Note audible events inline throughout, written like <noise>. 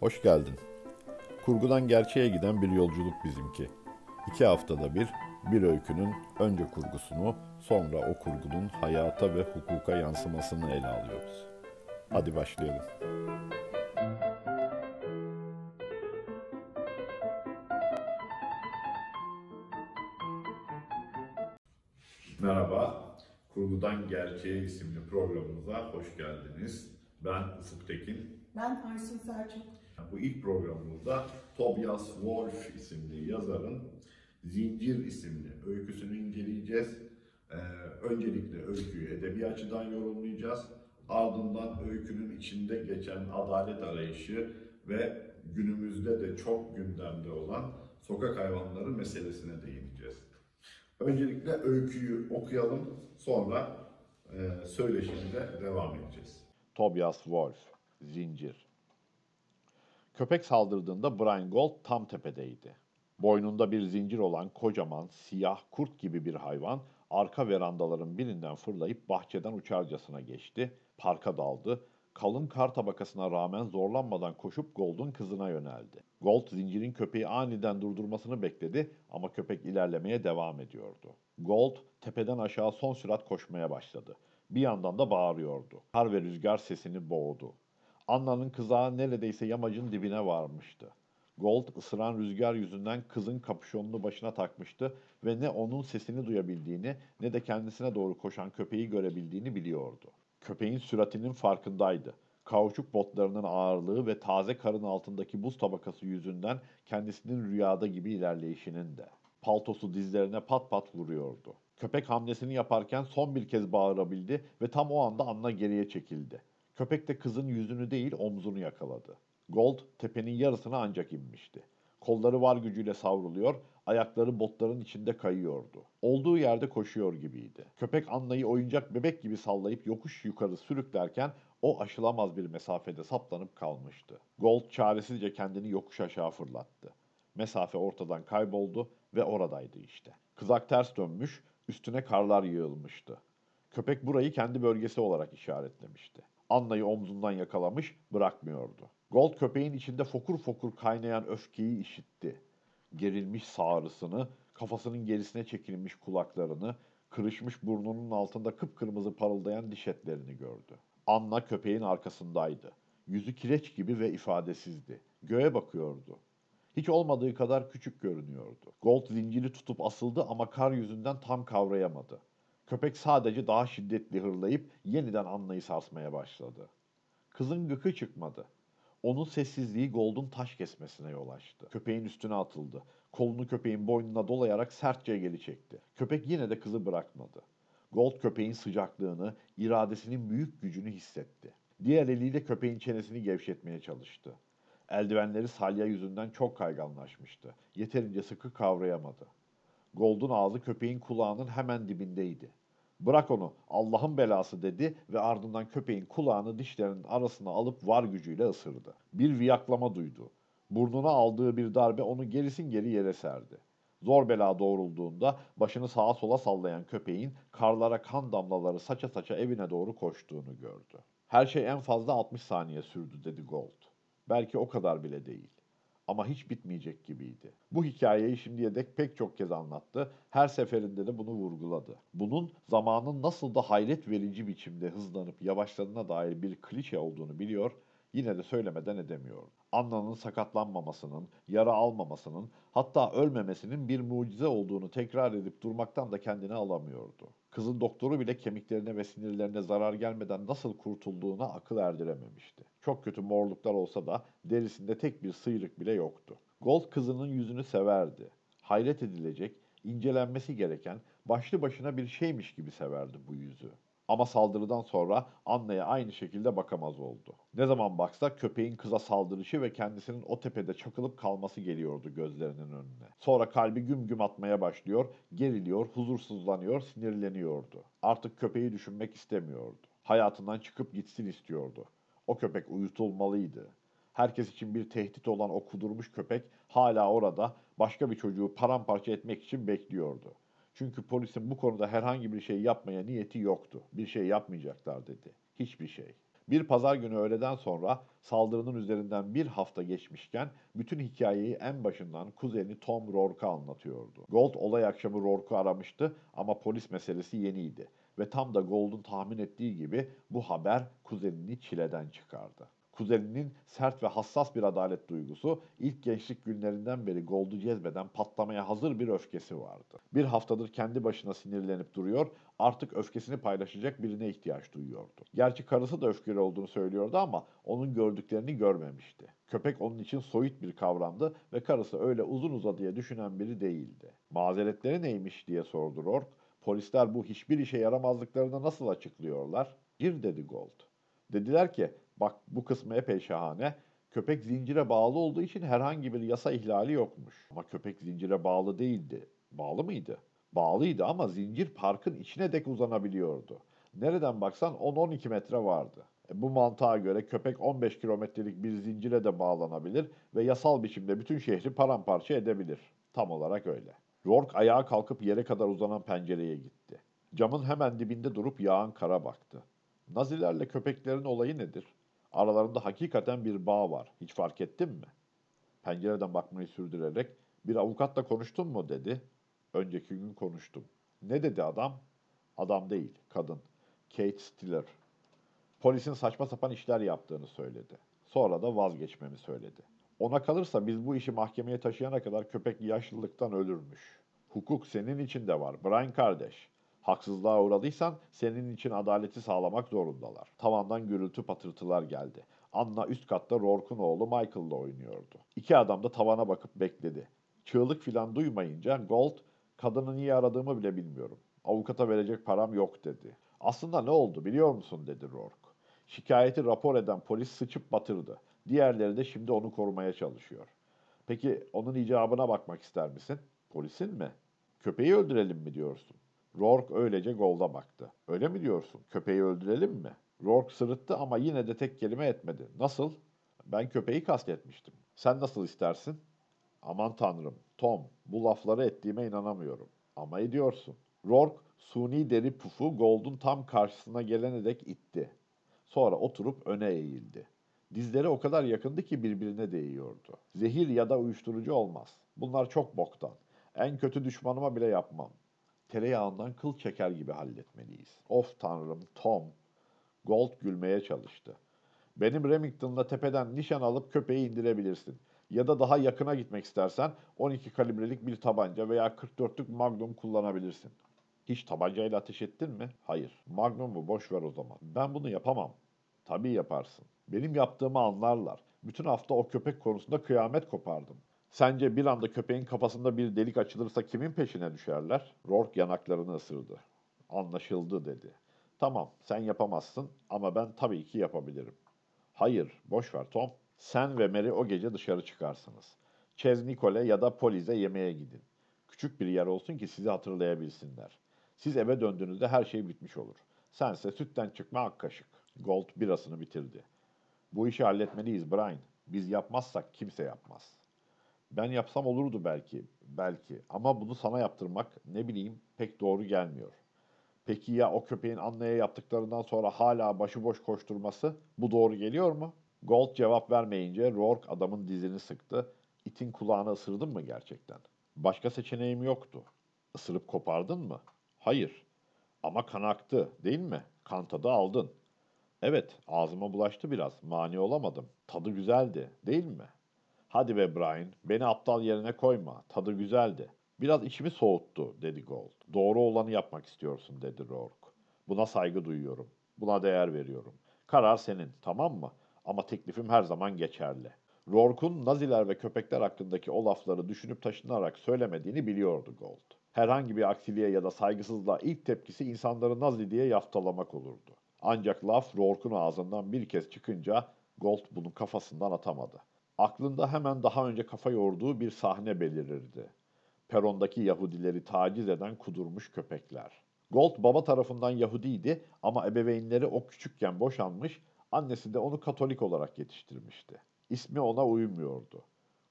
Hoş geldin. Kurgudan gerçeğe giden bir yolculuk bizimki. İki haftada bir, bir öykünün önce kurgusunu, sonra o kurgunun hayata ve hukuka yansımasını ele alıyoruz. Hadi başlayalım. Merhaba, Kurgudan Gerçeğe isimli programımıza hoş geldiniz. Ben Ufuk Tekin. Ben Aysun Selçuk. Bu ilk programımızda Tobias Wolff isimli yazarın Zincir isimli öyküsünü inceleyeceğiz. Ee, öncelikle öyküyü edebi açıdan yorumlayacağız. Ardından öykünün içinde geçen adalet arayışı ve günümüzde de çok gündemde olan sokak hayvanları meselesine değineceğiz. Öncelikle öyküyü okuyalım, sonra e, söyleşimde devam edeceğiz. Tobias Wolff, Zincir Köpek saldırdığında Brian Gold tam tepedeydi. Boynunda bir zincir olan kocaman, siyah, kurt gibi bir hayvan arka verandaların birinden fırlayıp bahçeden uçarcasına geçti, parka daldı, kalın kar tabakasına rağmen zorlanmadan koşup Gold'un kızına yöneldi. Gold zincirin köpeği aniden durdurmasını bekledi ama köpek ilerlemeye devam ediyordu. Gold tepeden aşağı son sürat koşmaya başladı. Bir yandan da bağırıyordu. Kar ve rüzgar sesini boğdu. Anna'nın kızağı neredeyse yamacın dibine varmıştı. Gold ısıran rüzgar yüzünden kızın kapüşonunu başına takmıştı ve ne onun sesini duyabildiğini ne de kendisine doğru koşan köpeği görebildiğini biliyordu. Köpeğin süratinin farkındaydı. Kauçuk botlarının ağırlığı ve taze karın altındaki buz tabakası yüzünden kendisinin rüyada gibi ilerleyişinin de. Paltosu dizlerine pat pat vuruyordu. Köpek hamlesini yaparken son bir kez bağırabildi ve tam o anda Anna geriye çekildi. Köpek de kızın yüzünü değil omzunu yakaladı. Gold tepenin yarısına ancak inmişti. Kolları var gücüyle savruluyor, ayakları botların içinde kayıyordu. Olduğu yerde koşuyor gibiydi. Köpek Anna'yı oyuncak bebek gibi sallayıp yokuş yukarı sürüklerken o aşılamaz bir mesafede saplanıp kalmıştı. Gold çaresizce kendini yokuş aşağı fırlattı. Mesafe ortadan kayboldu ve oradaydı işte. Kızak ters dönmüş, üstüne karlar yığılmıştı. Köpek burayı kendi bölgesi olarak işaretlemişti. Anna'yı omzundan yakalamış, bırakmıyordu. Gold köpeğin içinde fokur fokur kaynayan öfkeyi işitti. Gerilmiş sağrısını, kafasının gerisine çekilmiş kulaklarını, kırışmış burnunun altında kıpkırmızı parıldayan diş etlerini gördü. Anna köpeğin arkasındaydı. Yüzü kireç gibi ve ifadesizdi. Göğe bakıyordu. Hiç olmadığı kadar küçük görünüyordu. Gold zinciri tutup asıldı ama kar yüzünden tam kavrayamadı. Köpek sadece daha şiddetli hırlayıp yeniden Anna'yı sarsmaya başladı. Kızın gıkı çıkmadı. Onun sessizliği Gold'un taş kesmesine yol açtı. Köpeğin üstüne atıldı. Kolunu köpeğin boynuna dolayarak sertçe geri çekti. Köpek yine de kızı bırakmadı. Gold köpeğin sıcaklığını, iradesinin büyük gücünü hissetti. Diğer eliyle köpeğin çenesini gevşetmeye çalıştı. Eldivenleri salya yüzünden çok kayganlaşmıştı. Yeterince sıkı kavrayamadı. Gold'un ağzı köpeğin kulağının hemen dibindeydi. Bırak onu, Allah'ın belası dedi ve ardından köpeğin kulağını dişlerinin arasına alıp var gücüyle ısırdı. Bir viyaklama duydu. Burnuna aldığı bir darbe onu gerisin geri yere serdi. Zor bela doğrulduğunda başını sağa sola sallayan köpeğin karlara kan damlaları saça saça evine doğru koştuğunu gördü. Her şey en fazla 60 saniye sürdü dedi Gold. Belki o kadar bile değil ama hiç bitmeyecek gibiydi. Bu hikayeyi şimdiye dek pek çok kez anlattı. Her seferinde de bunu vurguladı. Bunun zamanın nasıl da hayret verici biçimde hızlanıp yavaşladığına dair bir klişe olduğunu biliyor, yine de söylemeden edemiyordu. Anna'nın sakatlanmamasının, yara almamasının, hatta ölmemesinin bir mucize olduğunu tekrar edip durmaktan da kendini alamıyordu. Kızın doktoru bile kemiklerine ve sinirlerine zarar gelmeden nasıl kurtulduğuna akıl erdirememişti. Çok kötü morluklar olsa da derisinde tek bir sıyrık bile yoktu. Gold kızının yüzünü severdi. Hayret edilecek, incelenmesi gereken, başlı başına bir şeymiş gibi severdi bu yüzü. Ama saldırıdan sonra Anna'ya aynı şekilde bakamaz oldu. Ne zaman baksa köpeğin kıza saldırışı ve kendisinin o tepede çakılıp kalması geliyordu gözlerinin önüne. Sonra kalbi güm güm atmaya başlıyor, geriliyor, huzursuzlanıyor, sinirleniyordu. Artık köpeği düşünmek istemiyordu. Hayatından çıkıp gitsin istiyordu. O köpek uyutulmalıydı. Herkes için bir tehdit olan o kudurmuş köpek hala orada başka bir çocuğu paramparça etmek için bekliyordu. Çünkü polisin bu konuda herhangi bir şey yapmaya niyeti yoktu. Bir şey yapmayacaklar dedi. Hiçbir şey. Bir pazar günü öğleden sonra saldırının üzerinden bir hafta geçmişken bütün hikayeyi en başından kuzeni Tom Rourke'a anlatıyordu. Gold olay akşamı Rourke'u aramıştı ama polis meselesi yeniydi. Ve tam da Gold'un tahmin ettiği gibi bu haber kuzenini çileden çıkardı. Kuzeninin sert ve hassas bir adalet duygusu ilk gençlik günlerinden beri Gold'u cezbeden patlamaya hazır bir öfkesi vardı. Bir haftadır kendi başına sinirlenip duruyor, artık öfkesini paylaşacak birine ihtiyaç duyuyordu. Gerçi karısı da öfkeli olduğunu söylüyordu ama onun gördüklerini görmemişti. Köpek onun için soyut bir kavramdı ve karısı öyle uzun uzadıya düşünen biri değildi. Mazeretleri neymiş diye sordu Rourke. Polisler bu hiçbir işe yaramazlıklarını nasıl açıklıyorlar? Gir dedi Gold. Dediler ki bak bu kısmı epey şahane. Köpek zincire bağlı olduğu için herhangi bir yasa ihlali yokmuş. Ama köpek zincire bağlı değildi. Bağlı mıydı? Bağlıydı ama zincir parkın içine dek uzanabiliyordu. Nereden baksan 10-12 metre vardı. E, bu mantığa göre köpek 15 kilometrelik bir zincire de bağlanabilir ve yasal biçimde bütün şehri paramparça edebilir. Tam olarak öyle. Rourke ayağa kalkıp yere kadar uzanan pencereye gitti. Camın hemen dibinde durup yağan kara baktı. Nazilerle köpeklerin olayı nedir? Aralarında hakikaten bir bağ var. Hiç fark ettin mi? Pencereden bakmayı sürdürerek bir avukatla konuştun mu dedi. Önceki gün konuştum. Ne dedi adam? Adam değil, kadın. Kate Stiller. Polisin saçma sapan işler yaptığını söyledi. Sonra da vazgeçmemi söyledi. Ona kalırsa biz bu işi mahkemeye taşıyana kadar köpek yaşlılıktan ölürmüş. Hukuk senin için de var, Brian kardeş. Haksızlığa uğradıysan senin için adaleti sağlamak zorundalar. Tavandan gürültü patırtılar geldi. Anna üst katta Rourke'un oğlu Michael'la oynuyordu. İki adam da tavana bakıp bekledi. Çığlık filan duymayınca Gold, kadını niye aradığımı bile bilmiyorum. Avukata verecek param yok dedi. Aslında ne oldu biliyor musun dedi Rourke. Şikayeti rapor eden polis sıçıp batırdı. Diğerleri de şimdi onu korumaya çalışıyor. Peki onun icabına bakmak ister misin? Polisin mi? Köpeği öldürelim mi diyorsun? Rourke öylece Gold'a baktı. Öyle mi diyorsun? Köpeği öldürelim mi? Rourke sırıttı ama yine de tek kelime etmedi. Nasıl? Ben köpeği kastetmiştim. Sen nasıl istersin? Aman tanrım, Tom, bu lafları ettiğime inanamıyorum. Ama ediyorsun. Rourke, suni deri pufu Gold'un tam karşısına gelene dek itti. Sonra oturup öne eğildi. Dizleri o kadar yakındı ki birbirine değiyordu. Zehir ya da uyuşturucu olmaz. Bunlar çok boktan. En kötü düşmanıma bile yapmam. Tereyağından kıl çeker gibi halletmeliyiz. Of tanrım Tom. Gold gülmeye çalıştı. Benim Remington'la tepeden nişan alıp köpeği indirebilirsin. Ya da daha yakına gitmek istersen 12 kalibrelik bir tabanca veya 44'lük Magnum kullanabilirsin. Hiç tabancayla ateş ettin mi? Hayır. Magnum'u boş ver o zaman. Ben bunu yapamam. Tabii yaparsın. Benim yaptığımı anlarlar. Bütün hafta o köpek konusunda kıyamet kopardım. Sence bir anda köpeğin kafasında bir delik açılırsa kimin peşine düşerler? Rourke yanaklarını ısırdı. Anlaşıldı dedi. Tamam sen yapamazsın ama ben tabii ki yapabilirim. Hayır boş ver Tom. Sen ve Mary o gece dışarı çıkarsınız. Chez Nicole ya da Polize yemeğe gidin. Küçük bir yer olsun ki sizi hatırlayabilsinler. Siz eve döndüğünüzde her şey bitmiş olur. Sense sütten çıkma ak kaşık. Gold birasını bitirdi. Bu işi halletmeliyiz Brian. Biz yapmazsak kimse yapmaz. Ben yapsam olurdu belki, belki. Ama bunu sana yaptırmak ne bileyim pek doğru gelmiyor. Peki ya o köpeğin Anna'ya yaptıklarından sonra hala başıboş koşturması? Bu doğru geliyor mu? Gold cevap vermeyince Rourke adamın dizini sıktı. İtin kulağını ısırdın mı gerçekten? Başka seçeneğim yoktu. Isırıp kopardın mı? Hayır. Ama kan aktı, değil mi? Kan tadı aldın. Evet, ağzıma bulaştı biraz. Mani olamadım. Tadı güzeldi, değil mi? Hadi be Brian, beni aptal yerine koyma. Tadı güzeldi. Biraz içimi soğuttu, dedi Gold. Doğru olanı yapmak istiyorsun, dedi Rourke. Buna saygı duyuyorum. Buna değer veriyorum. Karar senin, tamam mı? Ama teklifim her zaman geçerli. Rourke'un Naziler ve köpekler hakkındaki o lafları düşünüp taşınarak söylemediğini biliyordu Gold. Herhangi bir aksiliğe ya da saygısızlığa ilk tepkisi insanları Nazi diye yaftalamak olurdu. Ancak laf Rourke'un ağzından bir kez çıkınca Gold bunu kafasından atamadı. Aklında hemen daha önce kafa yorduğu bir sahne belirirdi. Perondaki Yahudileri taciz eden kudurmuş köpekler. Gold baba tarafından Yahudiydi ama ebeveynleri o küçükken boşanmış, annesi de onu Katolik olarak yetiştirmişti. İsmi ona uymuyordu.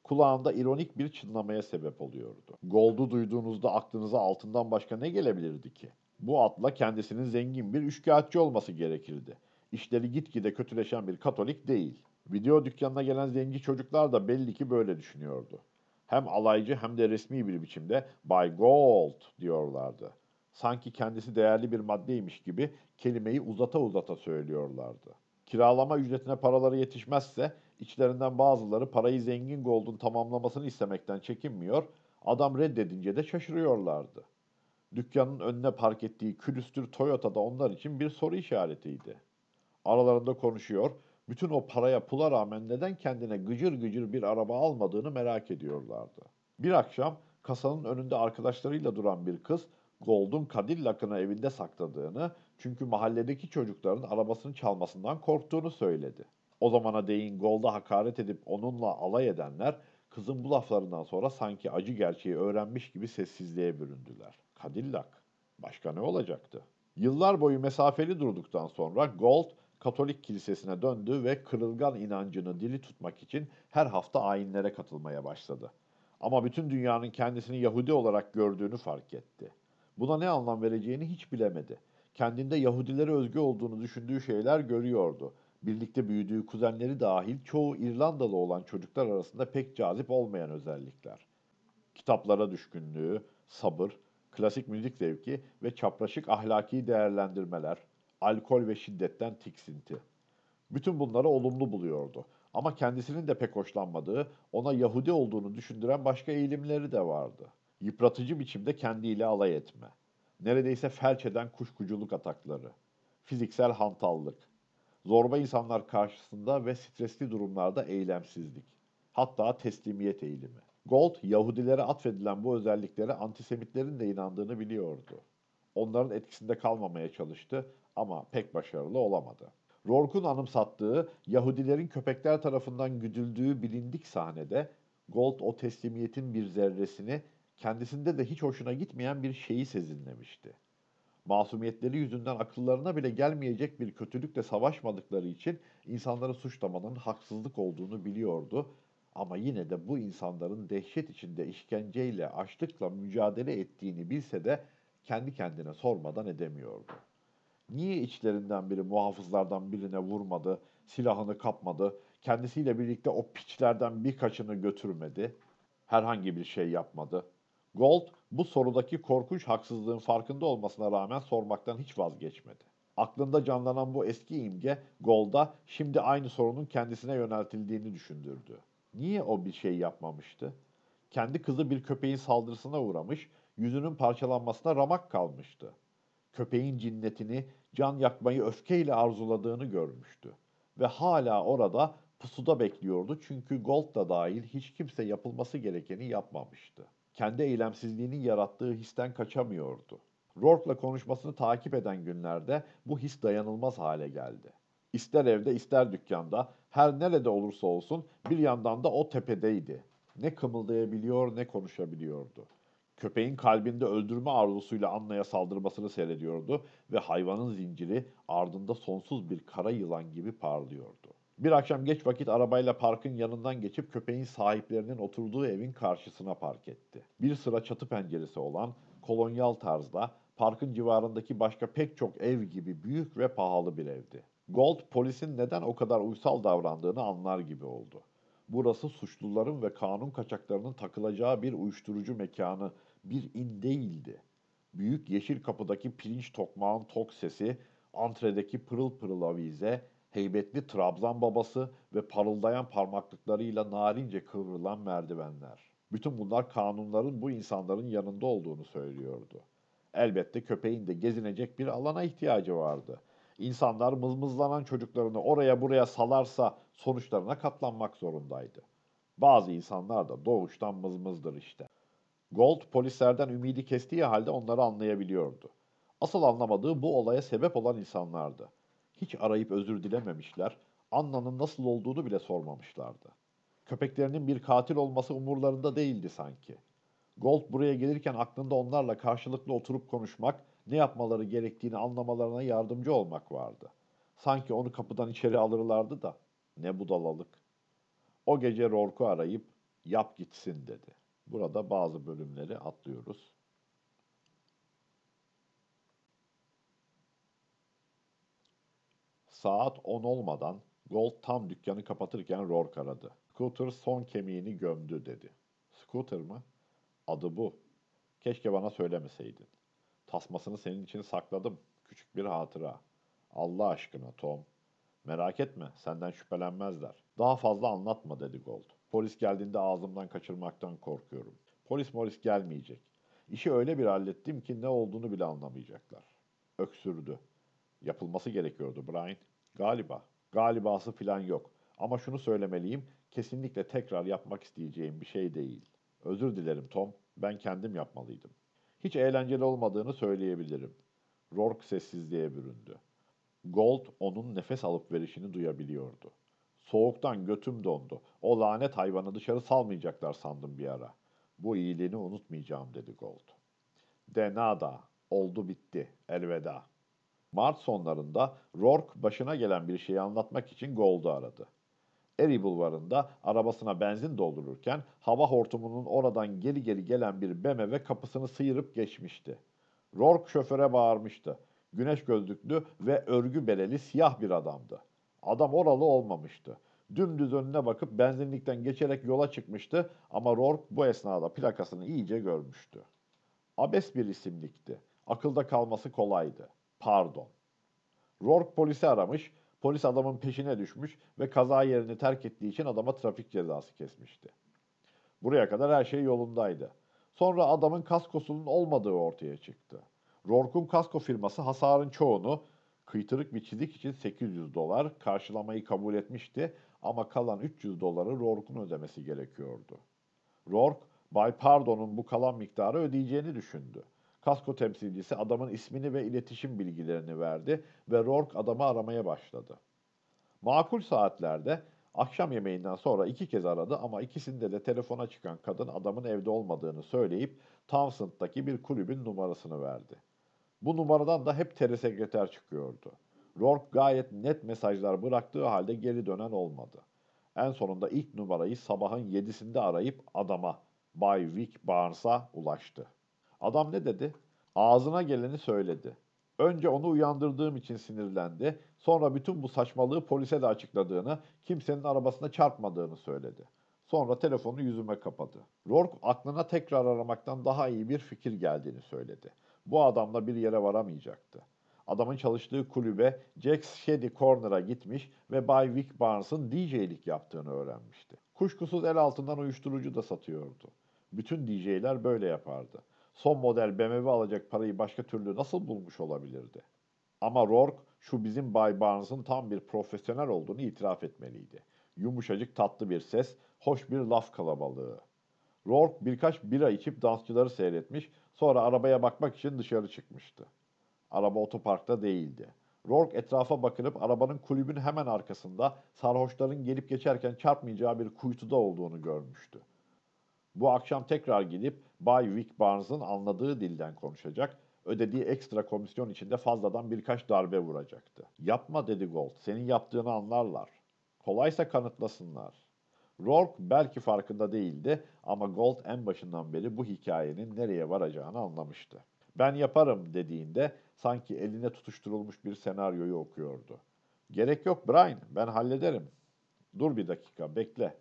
Kulağında ironik bir çınlamaya sebep oluyordu. Gold'u duyduğunuzda aklınıza altından başka ne gelebilirdi ki? Bu atla kendisinin zengin bir üçkağıtçı olması gerekirdi. işleri gitgide kötüleşen bir Katolik değil. Video dükkanına gelen zenci çocuklar da belli ki böyle düşünüyordu. Hem alaycı hem de resmi bir biçimde Bay Gold diyorlardı. Sanki kendisi değerli bir maddeymiş gibi kelimeyi uzata uzata söylüyorlardı. Kiralama ücretine paraları yetişmezse içlerinden bazıları parayı zengin Gold'un tamamlamasını istemekten çekinmiyor, adam reddedince de şaşırıyorlardı. Dükkanın önüne park ettiği külüstür Toyota da onlar için bir soru işaretiydi. Aralarında konuşuyor, bütün o paraya pula rağmen neden kendine gıcır gıcır bir araba almadığını merak ediyorlardı. Bir akşam kasanın önünde arkadaşlarıyla duran bir kız Gold'un Cadillac'ını evinde sakladığını çünkü mahalledeki çocukların arabasını çalmasından korktuğunu söyledi. O zamana değin Gold'a hakaret edip onunla alay edenler kızın bu laflarından sonra sanki acı gerçeği öğrenmiş gibi sessizliğe büründüler. Cadillac. Başka ne olacaktı? Yıllar boyu mesafeli durduktan sonra Gold Katolik kilisesine döndü ve kırılgan inancını dili tutmak için her hafta ayinlere katılmaya başladı. Ama bütün dünyanın kendisini Yahudi olarak gördüğünü fark etti. Buna ne anlam vereceğini hiç bilemedi. Kendinde Yahudilere özgü olduğunu düşündüğü şeyler görüyordu. Birlikte büyüdüğü kuzenleri dahil çoğu İrlandalı olan çocuklar arasında pek cazip olmayan özellikler. Kitaplara düşkünlüğü, sabır, klasik müzik zevki ve çapraşık ahlaki değerlendirmeler, alkol ve şiddetten tiksinti. Bütün bunları olumlu buluyordu. Ama kendisinin de pek hoşlanmadığı, ona Yahudi olduğunu düşündüren başka eğilimleri de vardı. Yıpratıcı biçimde kendiyle alay etme. Neredeyse felç eden kuşkuculuk atakları. Fiziksel hantallık. Zorba insanlar karşısında ve stresli durumlarda eylemsizlik. Hatta teslimiyet eğilimi. Gold, Yahudilere atfedilen bu özelliklere antisemitlerin de inandığını biliyordu. Onların etkisinde kalmamaya çalıştı ama pek başarılı olamadı. Rourke'un anımsattığı Yahudilerin köpekler tarafından güdüldüğü bilindik sahnede Gold o teslimiyetin bir zerresini kendisinde de hiç hoşuna gitmeyen bir şeyi sezinlemişti. Masumiyetleri yüzünden akıllarına bile gelmeyecek bir kötülükle savaşmadıkları için insanları suçlamanın haksızlık olduğunu biliyordu ama yine de bu insanların dehşet içinde işkenceyle, açlıkla mücadele ettiğini bilse de kendi kendine sormadan edemiyordu. Niye içlerinden biri muhafızlardan birine vurmadı, silahını kapmadı, kendisiyle birlikte o piçlerden birkaçını götürmedi, herhangi bir şey yapmadı? Gold bu sorudaki korkunç haksızlığın farkında olmasına rağmen sormaktan hiç vazgeçmedi. Aklında canlanan bu eski imge Gold'a şimdi aynı sorunun kendisine yöneltildiğini düşündürdü. Niye o bir şey yapmamıştı? Kendi kızı bir köpeğin saldırısına uğramış, yüzünün parçalanmasına ramak kalmıştı. Köpeğin cinnetini, can yakmayı öfkeyle arzuladığını görmüştü. Ve hala orada pusuda bekliyordu çünkü Gold da dahil hiç kimse yapılması gerekeni yapmamıştı. Kendi eylemsizliğinin yarattığı histen kaçamıyordu. Rourke'la konuşmasını takip eden günlerde bu his dayanılmaz hale geldi. İster evde ister dükkanda, her nerede olursa olsun bir yandan da o tepedeydi. Ne kımıldayabiliyor ne konuşabiliyordu. Köpeğin kalbinde öldürme arzusuyla Anna'ya saldırmasını seyrediyordu ve hayvanın zinciri ardında sonsuz bir kara yılan gibi parlıyordu. Bir akşam geç vakit arabayla parkın yanından geçip köpeğin sahiplerinin oturduğu evin karşısına park etti. Bir sıra çatı penceresi olan kolonyal tarzda parkın civarındaki başka pek çok ev gibi büyük ve pahalı bir evdi. Gold polisin neden o kadar uysal davrandığını anlar gibi oldu. Burası suçluların ve kanun kaçaklarının takılacağı bir uyuşturucu mekanı, bir in değildi. Büyük yeşil kapıdaki pirinç tokmağın tok sesi, antredeki pırıl pırıl avize, heybetli Trabzan babası ve parıldayan parmaklıklarıyla narince kıvrılan merdivenler. Bütün bunlar kanunların bu insanların yanında olduğunu söylüyordu. Elbette köpeğin de gezinecek bir alana ihtiyacı vardı. İnsanlar mızmızlanan çocuklarını oraya buraya salarsa sonuçlarına katlanmak zorundaydı. Bazı insanlar da doğuştan mızmızdır işte. Gold polislerden ümidi kestiği halde onları anlayabiliyordu. Asıl anlamadığı bu olaya sebep olan insanlardı. Hiç arayıp özür dilememişler, Anna'nın nasıl olduğunu bile sormamışlardı. Köpeklerinin bir katil olması umurlarında değildi sanki. Gold buraya gelirken aklında onlarla karşılıklı oturup konuşmak, ne yapmaları gerektiğini anlamalarına yardımcı olmak vardı. Sanki onu kapıdan içeri alırlardı da ne budalalık. O gece Rourke'u arayıp yap gitsin dedi. Burada bazı bölümleri atlıyoruz. Saat 10 olmadan Gold tam dükkanı kapatırken Rourke aradı. Scooter son kemiğini gömdü dedi. Scooter mı? Adı bu. Keşke bana söylemeseydin. Tasmasını senin için sakladım. Küçük bir hatıra. Allah aşkına Tom. Merak etme, senden şüphelenmezler. Daha fazla anlatma dedi Gold. Polis geldiğinde ağzımdan kaçırmaktan korkuyorum. Polis molis gelmeyecek. İşi öyle bir hallettim ki ne olduğunu bile anlamayacaklar. Öksürdü. Yapılması gerekiyordu Brian. Galiba. Galibası filan yok. Ama şunu söylemeliyim, kesinlikle tekrar yapmak isteyeceğim bir şey değil. Özür dilerim Tom, ben kendim yapmalıydım. Hiç eğlenceli olmadığını söyleyebilirim. Rourke sessizliğe büründü. Gold onun nefes alıp verişini duyabiliyordu. Soğuktan götüm dondu. O lanet hayvanı dışarı salmayacaklar sandım bir ara. Bu iyiliğini unutmayacağım dedi Gold. De nada. Oldu bitti. Elveda. Mart sonlarında Rourke başına gelen bir şeyi anlatmak için Gold'u aradı. Erie Bulvarı'nda arabasına benzin doldururken hava hortumunun oradan geri geri gelen bir BMW kapısını sıyırıp geçmişti. Rourke şoföre bağırmıştı. Güneş gözlüklü ve örgü bereli siyah bir adamdı. Adam oralı olmamıştı. Dümdüz önüne bakıp benzinlikten geçerek yola çıkmıştı ama Rourke bu esnada plakasını iyice görmüştü. Abes bir isimlikti. Akılda kalması kolaydı. Pardon. Rourke polisi aramış, polis adamın peşine düşmüş ve kaza yerini terk ettiği için adama trafik cezası kesmişti. Buraya kadar her şey yolundaydı. Sonra adamın kaskosunun olmadığı ortaya çıktı. Rourke'un kasko firması hasarın çoğunu kıytırık bir çizik için 800 dolar karşılamayı kabul etmişti ama kalan 300 doları Rourke'un ödemesi gerekiyordu. Rourke, Bay Pardon'un bu kalan miktarı ödeyeceğini düşündü. Kasko temsilcisi adamın ismini ve iletişim bilgilerini verdi ve Rourke adamı aramaya başladı. Makul saatlerde akşam yemeğinden sonra iki kez aradı ama ikisinde de telefona çıkan kadın adamın evde olmadığını söyleyip Townsend'daki bir kulübün numarasını verdi. Bu numaradan da hep telesekreter çıkıyordu. Rourke gayet net mesajlar bıraktığı halde geri dönen olmadı. En sonunda ilk numarayı sabahın yedisinde arayıp adama Bay Vic Barnes'a ulaştı. Adam ne dedi? Ağzına geleni söyledi. Önce onu uyandırdığım için sinirlendi. Sonra bütün bu saçmalığı polise de açıkladığını, kimsenin arabasına çarpmadığını söyledi. Sonra telefonu yüzüme kapadı. Rourke aklına tekrar aramaktan daha iyi bir fikir geldiğini söyledi. Bu adamla bir yere varamayacaktı. Adamın çalıştığı kulübe Jack's Shady Corner'a gitmiş ve Bay Vic Barnes'ın DJ'lik yaptığını öğrenmişti. Kuşkusuz el altından uyuşturucu da satıyordu. Bütün DJ'ler böyle yapardı. Son model BMW alacak parayı başka türlü nasıl bulmuş olabilirdi? Ama Rourke şu bizim Bay Barnes'ın tam bir profesyonel olduğunu itiraf etmeliydi. Yumuşacık tatlı bir ses, hoş bir laf kalabalığı. Rourke birkaç bira içip dansçıları seyretmiş, sonra arabaya bakmak için dışarı çıkmıştı. Araba otoparkta değildi. Rourke etrafa bakınıp arabanın kulübün hemen arkasında sarhoşların gelip geçerken çarpmayacağı bir kuytuda olduğunu görmüştü. Bu akşam tekrar gidip Bay Vic Barnes'ın anladığı dilden konuşacak, ödediği ekstra komisyon içinde fazladan birkaç darbe vuracaktı. Yapma dedi Gold, senin yaptığını anlarlar. Kolaysa kanıtlasınlar. Rourke belki farkında değildi ama Gold en başından beri bu hikayenin nereye varacağını anlamıştı. Ben yaparım dediğinde sanki eline tutuşturulmuş bir senaryoyu okuyordu. Gerek yok Brian, ben hallederim. Dur bir dakika, bekle.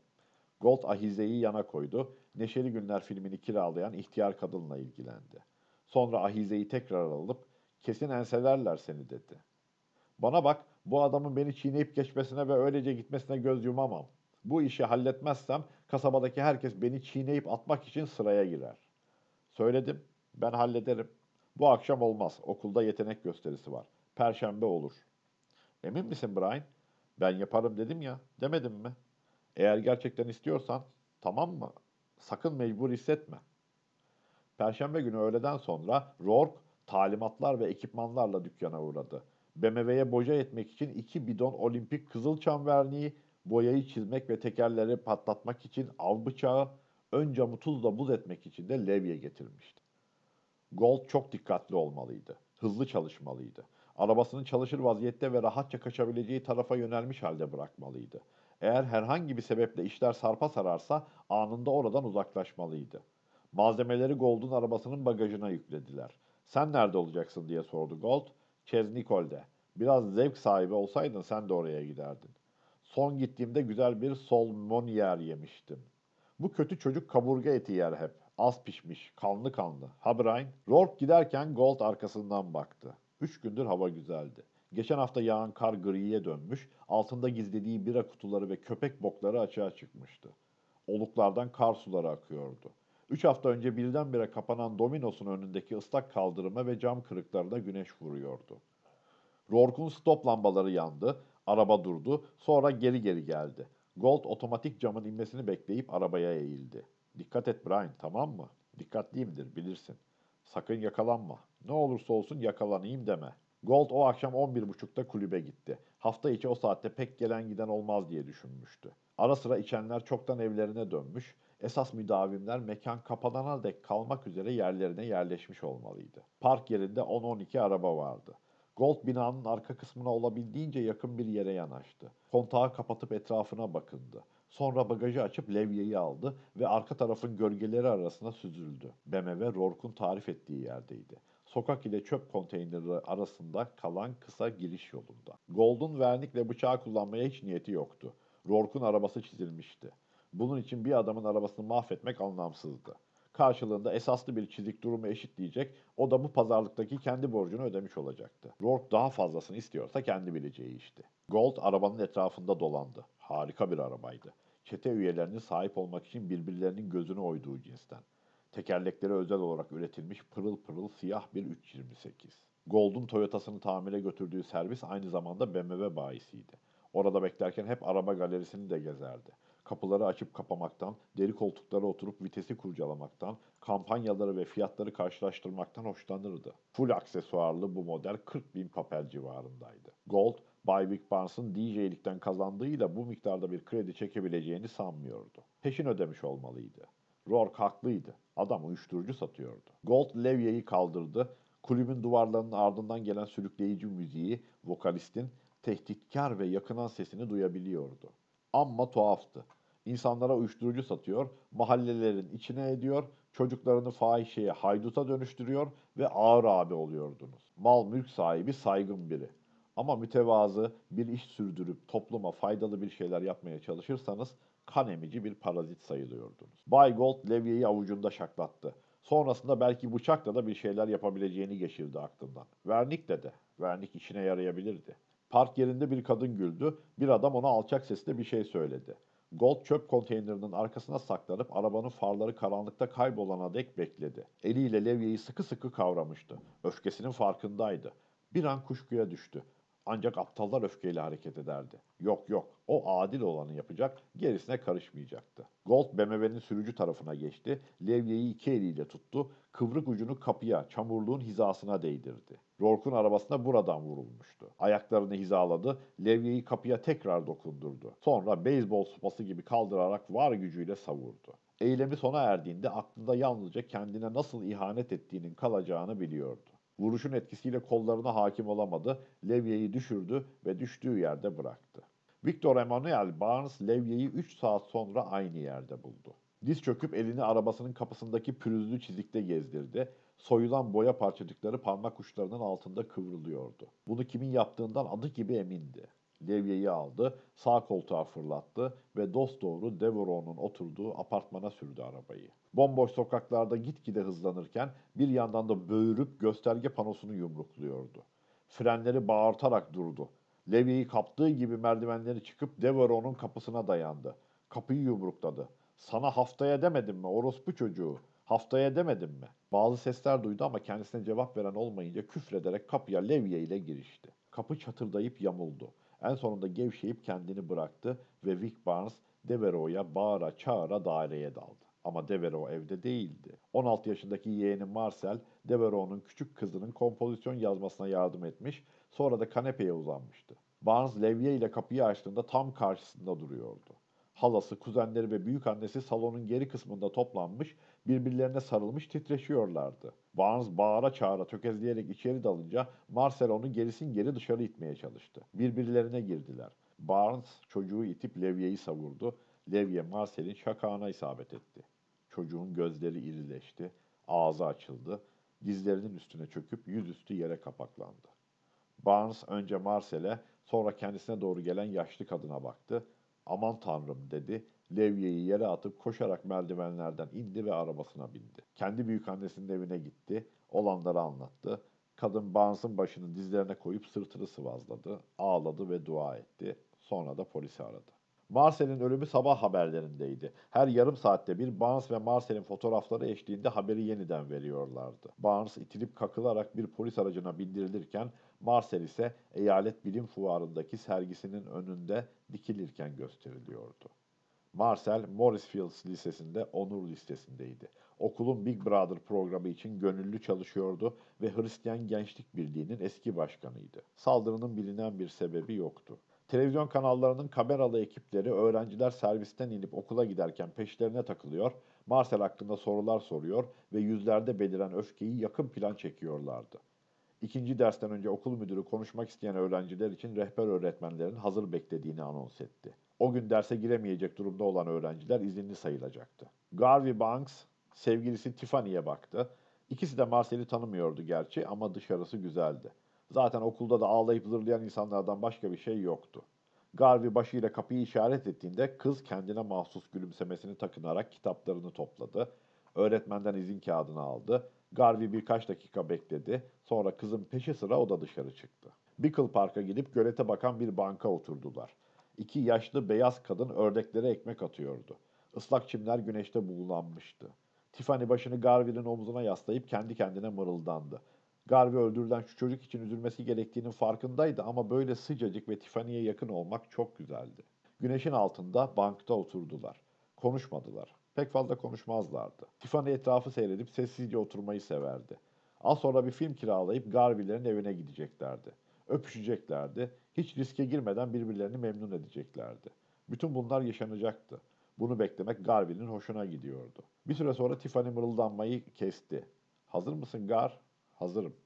Gold ahizeyi yana koydu. Neşeli Günler filmini kiralayan ihtiyar kadınla ilgilendi. Sonra ahizeyi tekrar alıp kesin enselerler seni dedi. Bana bak bu adamın beni çiğneyip geçmesine ve öylece gitmesine göz yumamam. Bu işi halletmezsem kasabadaki herkes beni çiğneyip atmak için sıraya girer. Söyledim ben hallederim. Bu akşam olmaz. Okulda yetenek gösterisi var. Perşembe olur. Emin misin Brian? Ben yaparım dedim ya. Demedim mi? Eğer gerçekten istiyorsan tamam mı? Sakın mecbur hissetme. Perşembe günü öğleden sonra Rourke talimatlar ve ekipmanlarla dükkana uğradı. BMW'ye boca etmek için iki bidon olimpik kızılçam verniği, boyayı çizmek ve tekerleri patlatmak için av bıçağı, ön camı tuzla buz etmek için de levye getirmişti. Gold çok dikkatli olmalıydı. Hızlı çalışmalıydı. Arabasını çalışır vaziyette ve rahatça kaçabileceği tarafa yönelmiş halde bırakmalıydı. Eğer herhangi bir sebeple işler sarpa sararsa anında oradan uzaklaşmalıydı. Malzemeleri Gold'un arabasının bagajına yüklediler. Sen nerede olacaksın diye sordu Gold. Chesnicol'de. Biraz zevk sahibi olsaydın sen de oraya giderdin. Son gittiğimde güzel bir solmonier yemiştim. Bu kötü çocuk kaburga eti yer hep. Az pişmiş, kanlı kanlı. Ha? Rourke giderken Gold arkasından baktı. Üç gündür hava güzeldi. Geçen hafta yağan kar griye dönmüş, altında gizlediği bira kutuları ve köpek bokları açığa çıkmıştı. Oluklardan kar suları akıyordu. Üç hafta önce birdenbire kapanan Domino's'un önündeki ıslak kaldırıma ve cam kırıklarına güneş vuruyordu. Rourke'un stop lambaları yandı, araba durdu, sonra geri geri geldi. Gold otomatik camın inmesini bekleyip arabaya eğildi. Dikkat et Brian, tamam mı? Dikkatliyimdir, bilirsin. Sakın yakalanma. Ne olursa olsun yakalanayım deme. Gold o akşam 11.30'da kulübe gitti. Hafta içi o saatte pek gelen giden olmaz diye düşünmüştü. Ara sıra içenler çoktan evlerine dönmüş, esas müdavimler mekan kapanana dek kalmak üzere yerlerine yerleşmiş olmalıydı. Park yerinde 10-12 araba vardı. Gold binanın arka kısmına olabildiğince yakın bir yere yanaştı. Kontağı kapatıp etrafına bakındı. Sonra bagajı açıp levyeyi aldı ve arka tarafın gölgeleri arasına süzüldü. BMW Rourke'un tarif ettiği yerdeydi. Sokak ile çöp konteyneri arasında kalan kısa giriş yolunda. Gold'un vernikle bıçağı kullanmaya hiç niyeti yoktu. Rourke'un arabası çizilmişti. Bunun için bir adamın arabasını mahvetmek anlamsızdı. Karşılığında esaslı bir çizik durumu eşitleyecek, o da bu pazarlıktaki kendi borcunu ödemiş olacaktı. Rourke daha fazlasını istiyorsa kendi bileceği işti. Gold arabanın etrafında dolandı. Harika bir arabaydı. Çete üyelerinin sahip olmak için birbirlerinin gözünü oyduğu cinsten. Tekerlekleri özel olarak üretilmiş pırıl pırıl siyah bir 328. Gold'un Toyota'sını tamire götürdüğü servis aynı zamanda BMW bayisiydi. Orada beklerken hep araba galerisini de gezerdi. Kapıları açıp kapamaktan, deri koltuklara oturup vitesi kurcalamaktan, kampanyaları ve fiyatları karşılaştırmaktan hoşlanırdı. Full aksesuarlı bu model 40 bin papel civarındaydı. Gold, Bay Vic Barnes'ın DJ'likten kazandığıyla bu miktarda bir kredi çekebileceğini sanmıyordu. Peşin ödemiş olmalıydı. Rourke haklıydı. Adam uyuşturucu satıyordu. Gold levyeyi kaldırdı. Kulübün duvarlarının ardından gelen sürükleyici müziği, vokalistin tehditkar ve yakınan sesini duyabiliyordu. Amma tuhaftı. İnsanlara uyuşturucu satıyor, mahallelerin içine ediyor, çocuklarını fahişeye, hayduta dönüştürüyor ve ağır abi oluyordunuz. Mal mülk sahibi saygın biri. Ama mütevazı bir iş sürdürüp topluma faydalı bir şeyler yapmaya çalışırsanız kan emici bir parazit sayılıyordunuz. Bay Gold levyeyi avucunda şaklattı. Sonrasında belki bıçakla da bir şeyler yapabileceğini geçirdi aklından. Vernik dedi. Vernik işine yarayabilirdi. Park yerinde bir kadın güldü. Bir adam ona alçak sesle bir şey söyledi. Gold çöp konteynerinin arkasına saklanıp arabanın farları karanlıkta kaybolana dek bekledi. Eliyle levyeyi sıkı sıkı kavramıştı. Öfkesinin farkındaydı. Bir an kuşkuya düştü. Ancak aptallar öfkeyle hareket ederdi. Yok yok, o adil olanı yapacak, gerisine karışmayacaktı. Gold BMW'nin sürücü tarafına geçti, levyeyi iki eliyle tuttu, kıvrık ucunu kapıya, çamurluğun hizasına değdirdi. Rourke'un arabasına buradan vurulmuştu. Ayaklarını hizaladı, levyeyi kapıya tekrar dokundurdu. Sonra beyzbol sopası gibi kaldırarak var gücüyle savurdu. Eylemi sona erdiğinde aklında yalnızca kendine nasıl ihanet ettiğinin kalacağını biliyordu. Vuruşun etkisiyle kollarına hakim olamadı, levyeyi düşürdü ve düştüğü yerde bıraktı. Victor Emmanuel Barnes levyeyi 3 saat sonra aynı yerde buldu. Diz çöküp elini arabasının kapısındaki pürüzlü çizikte gezdirdi. Soyulan boya parçacıkları parmak uçlarının altında kıvrılıyordu. Bunu kimin yaptığından adı gibi emindi. Levyeyi aldı, sağ koltuğa fırlattı ve dosdoğru Devereaux'un oturduğu apartmana sürdü arabayı. Bomboş sokaklarda gitgide hızlanırken bir yandan da böğürüp gösterge panosunu yumrukluyordu. Frenleri bağırtarak durdu. Levyeyi kaptığı gibi merdivenleri çıkıp Devereaux'un kapısına dayandı. Kapıyı yumrukladı. Sana haftaya demedim mi orospu çocuğu? Haftaya demedim mi? Bazı sesler duydu ama kendisine cevap veren olmayınca küfrederek kapıya levye ile girişti. Kapı çatırdayıp yamuldu. En sonunda gevşeyip kendini bıraktı ve Vic Barnes Devereaux'a bağıra çağıra daireye daldı. Ama Devereaux evde değildi. 16 yaşındaki yeğeni Marcel, Devereaux'un küçük kızının kompozisyon yazmasına yardım etmiş, sonra da kanepeye uzanmıştı. Barnes levye ile kapıyı açtığında tam karşısında duruyordu. Halası, kuzenleri ve büyük annesi salonun geri kısmında toplanmış, birbirlerine sarılmış titreşiyorlardı. Barnes bağıra çağıra tökezleyerek içeri dalınca Marcel onu gerisin geri dışarı itmeye çalıştı. Birbirlerine girdiler. Barnes çocuğu itip levyeyi savurdu. Levye Marcel'in şakağına isabet etti. Çocuğun gözleri irileşti, ağzı açıldı, dizlerinin üstüne çöküp yüzüstü yere kapaklandı. Barnes önce Marcel'e sonra kendisine doğru gelen yaşlı kadına baktı. Aman tanrım dedi. Levyeyi yere atıp koşarak merdivenlerden indi ve arabasına bindi. Kendi büyükannesinin evine gitti. Olanları anlattı. Kadın Barnes'ın başını dizlerine koyup sırtını sıvazladı. Ağladı ve dua etti. Sonra da polisi aradı. Marcel'in ölümü sabah haberlerindeydi. Her yarım saatte bir Barnes ve Marcel'in fotoğrafları eşliğinde haberi yeniden veriyorlardı. Barnes itilip kakılarak bir polis aracına bindirilirken Marcel ise eyalet bilim fuarındaki sergisinin önünde dikilirken gösteriliyordu. Marcel, Morrisfield Lisesi'nde onur listesindeydi. Okulun Big Brother programı için gönüllü çalışıyordu ve Hristiyan Gençlik Birliği'nin eski başkanıydı. Saldırının bilinen bir sebebi yoktu. Televizyon kanallarının kameralı ekipleri öğrenciler servisten inip okula giderken peşlerine takılıyor, Marcel hakkında sorular soruyor ve yüzlerde beliren öfkeyi yakın plan çekiyorlardı. İkinci dersten önce okul müdürü konuşmak isteyen öğrenciler için rehber öğretmenlerin hazır beklediğini anons etti. O gün derse giremeyecek durumda olan öğrenciler izinli sayılacaktı. Garvey Banks sevgilisi Tiffany'ye baktı. İkisi de Marcel'i tanımıyordu gerçi ama dışarısı güzeldi. Zaten okulda da ağlayıp zırlayan insanlardan başka bir şey yoktu. Garvey başıyla kapıyı işaret ettiğinde kız kendine mahsus gülümsemesini takınarak kitaplarını topladı. Öğretmenden izin kağıdını aldı. Garvey birkaç dakika bekledi. Sonra kızın peşi sıra o da dışarı çıktı. Bickle Park'a gidip gölete bakan bir banka oturdular. İki yaşlı beyaz kadın ördeklere ekmek atıyordu. Islak çimler güneşte buğulanmıştı. Tiffany başını Garvey'nin omzuna yaslayıp kendi kendine mırıldandı. Garvey öldürülen şu çocuk için üzülmesi gerektiğinin farkındaydı ama böyle sıcacık ve Tiffany'ye yakın olmak çok güzeldi. Güneşin altında bankta oturdular. Konuşmadılar. Pek fazla konuşmazlardı. Tiffany etrafı seyredip sessizce oturmayı severdi. Az sonra bir film kiralayıp Garvey'lerin evine gideceklerdi. Öpüşeceklerdi. Hiç riske girmeden birbirlerini memnun edeceklerdi. Bütün bunlar yaşanacaktı. Bunu beklemek Garvey'nin hoşuna gidiyordu. Bir süre sonra Tiffany mırıldanmayı kesti. Hazır mısın Gar? Hazırım.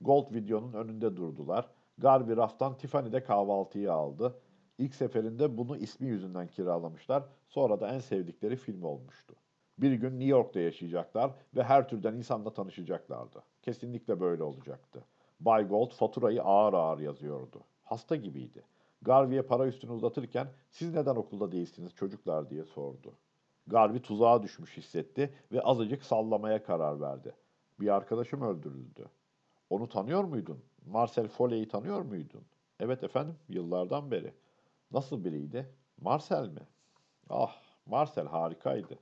Gold videonun önünde durdular. Garvey raftan Tiffany de kahvaltıyı aldı. İlk seferinde bunu ismi yüzünden kiralamışlar. Sonra da en sevdikleri film olmuştu. Bir gün New York'ta yaşayacaklar ve her türden insanla tanışacaklardı. Kesinlikle böyle olacaktı. Bay Gold faturayı ağır ağır yazıyordu. Hasta gibiydi. Garvey'e para üstünü uzatırken siz neden okulda değilsiniz çocuklar diye sordu. Garvey tuzağa düşmüş hissetti ve azıcık sallamaya karar verdi. Bir arkadaşım öldürüldü. Onu tanıyor muydun? Marcel Foley'i tanıyor muydun? Evet efendim, yıllardan beri. Nasıl biriydi? Marcel mi? Ah, Marcel harikaydı.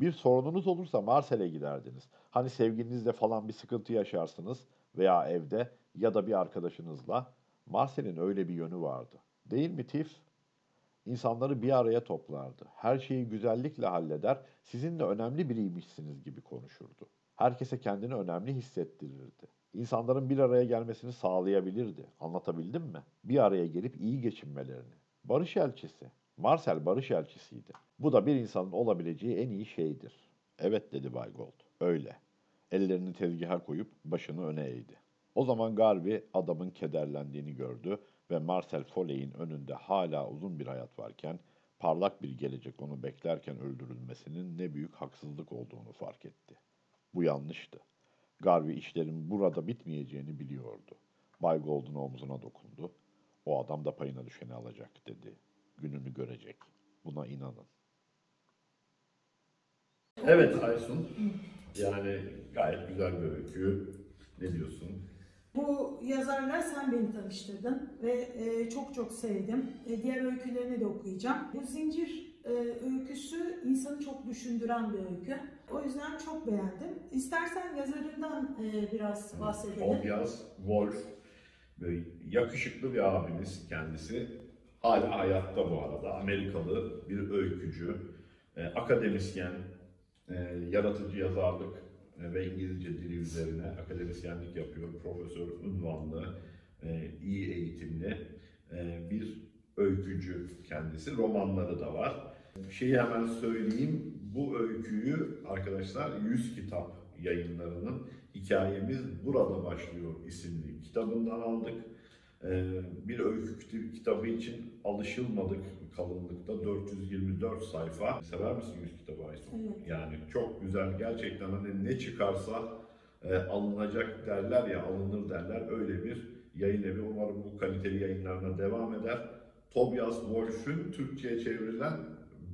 Bir sorununuz olursa Marcel'e giderdiniz. Hani sevgilinizle falan bir sıkıntı yaşarsınız veya evde ya da bir arkadaşınızla. Marcel'in öyle bir yönü vardı. Değil mi Tif? İnsanları bir araya toplardı. Her şeyi güzellikle halleder, sizinle önemli biriymişsiniz gibi konuşurdu. Herkese kendini önemli hissettirirdi. İnsanların bir araya gelmesini sağlayabilirdi. Anlatabildim mi? Bir araya gelip iyi geçinmelerini. Barış elçisi. Marcel barış elçisiydi. Bu da bir insanın olabileceği en iyi şeydir. Evet dedi Bay Gold. Öyle. Ellerini tezgaha koyup başını öne eğdi. O zaman Garvey adamın kederlendiğini gördü ve Marcel Foley'in önünde hala uzun bir hayat varken parlak bir gelecek onu beklerken öldürülmesinin ne büyük haksızlık olduğunu fark etti. Bu yanlıştı. Garvey işlerin burada bitmeyeceğini biliyordu. Bay Gold'un omzuna dokundu. O adam da payına düşeni alacak dedi. Gününü görecek. Buna inanın. Evet Aysun. Yani gayet güzel bir öykü. Ne diyorsun? Bu yazarla sen beni tanıştırdın ve e, çok çok sevdim. E, diğer öykülerini de okuyacağım. Bu zincir e, öyküsü insanı çok düşündüren bir öykü. O yüzden çok beğendim. İstersen yazarından e, biraz bahsedelim. Tobias Wolf. Böyle yakışıklı bir abimiz kendisi. Hala hayatta bu arada. Amerikalı bir öykücü, e, akademisyen, e, yaratıcı yazarlık e, ve İngilizce dili üzerine akademisyenlik yapıyor. Profesör unvanlı, e, iyi eğitimli e, bir öykücü kendisi. Romanları da var. Şeyi hemen söyleyeyim. Bu öyküyü arkadaşlar 100 kitap yayınlarının Hikayemiz Burada Başlıyor isimli kitabından aldık. Ee, bir öykü kit- kitabı için alışılmadık kalınlıkta 424 sayfa. Sever misin 100 kitabı Aysun? Evet. Yani çok güzel gerçekten hani ne çıkarsa e, alınacak derler ya alınır derler öyle bir yayın evi. Umarım bu kaliteli yayınlarına devam eder. Tobias Wolff'ün Türkçe'ye çevrilen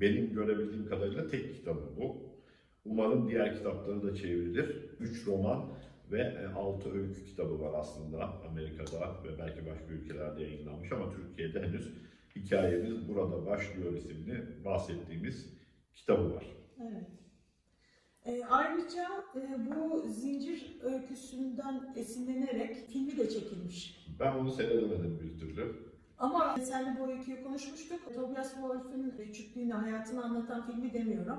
benim görebildiğim kadarıyla tek kitabı bu. Umarım diğer kitapları da çevrilir. 3 roman ve 6 öykü kitabı var aslında Amerika'da ve belki başka ülkelerde yayınlanmış ama Türkiye'de henüz Hikayemiz Burada Başlıyor isimli bahsettiğimiz kitabı var. Evet. E, ayrıca e, bu zincir öyküsünden esinlenerek filmi de çekilmiş. Ben onu seyredemedim bir türlü. Ama seninle bu öyküyü konuşmuştuk. Tobias Wolff'ün küçüklüğünü, hayatını anlatan filmi demiyorum.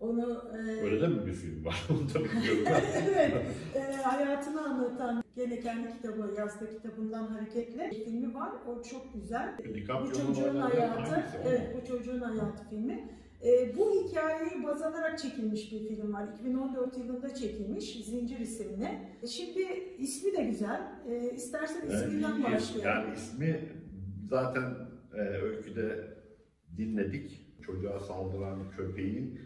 Onu e, Öyle de mi bir film var? <laughs> Onu da bilmiyorum. <laughs> evet, e, hayatını anlatan gene kendi kitabı, yazdığı kitabından hareketle bir filmi var. O çok güzel. Bu DiCaprio'nun çocuğun oynadığı hayatı, hangisi? Evet bu çocuğun hayatı filmi. E, bu hikayeyi baz alarak çekilmiş bir film var. 2014 yılında çekilmiş, Zincir isimli. E, Şimdi ismi de güzel. E, istersen Yani isminden bir- başlayalım. Yani ismi zaten e, öyküde dinledik. Çocuğa saldıran köpeğin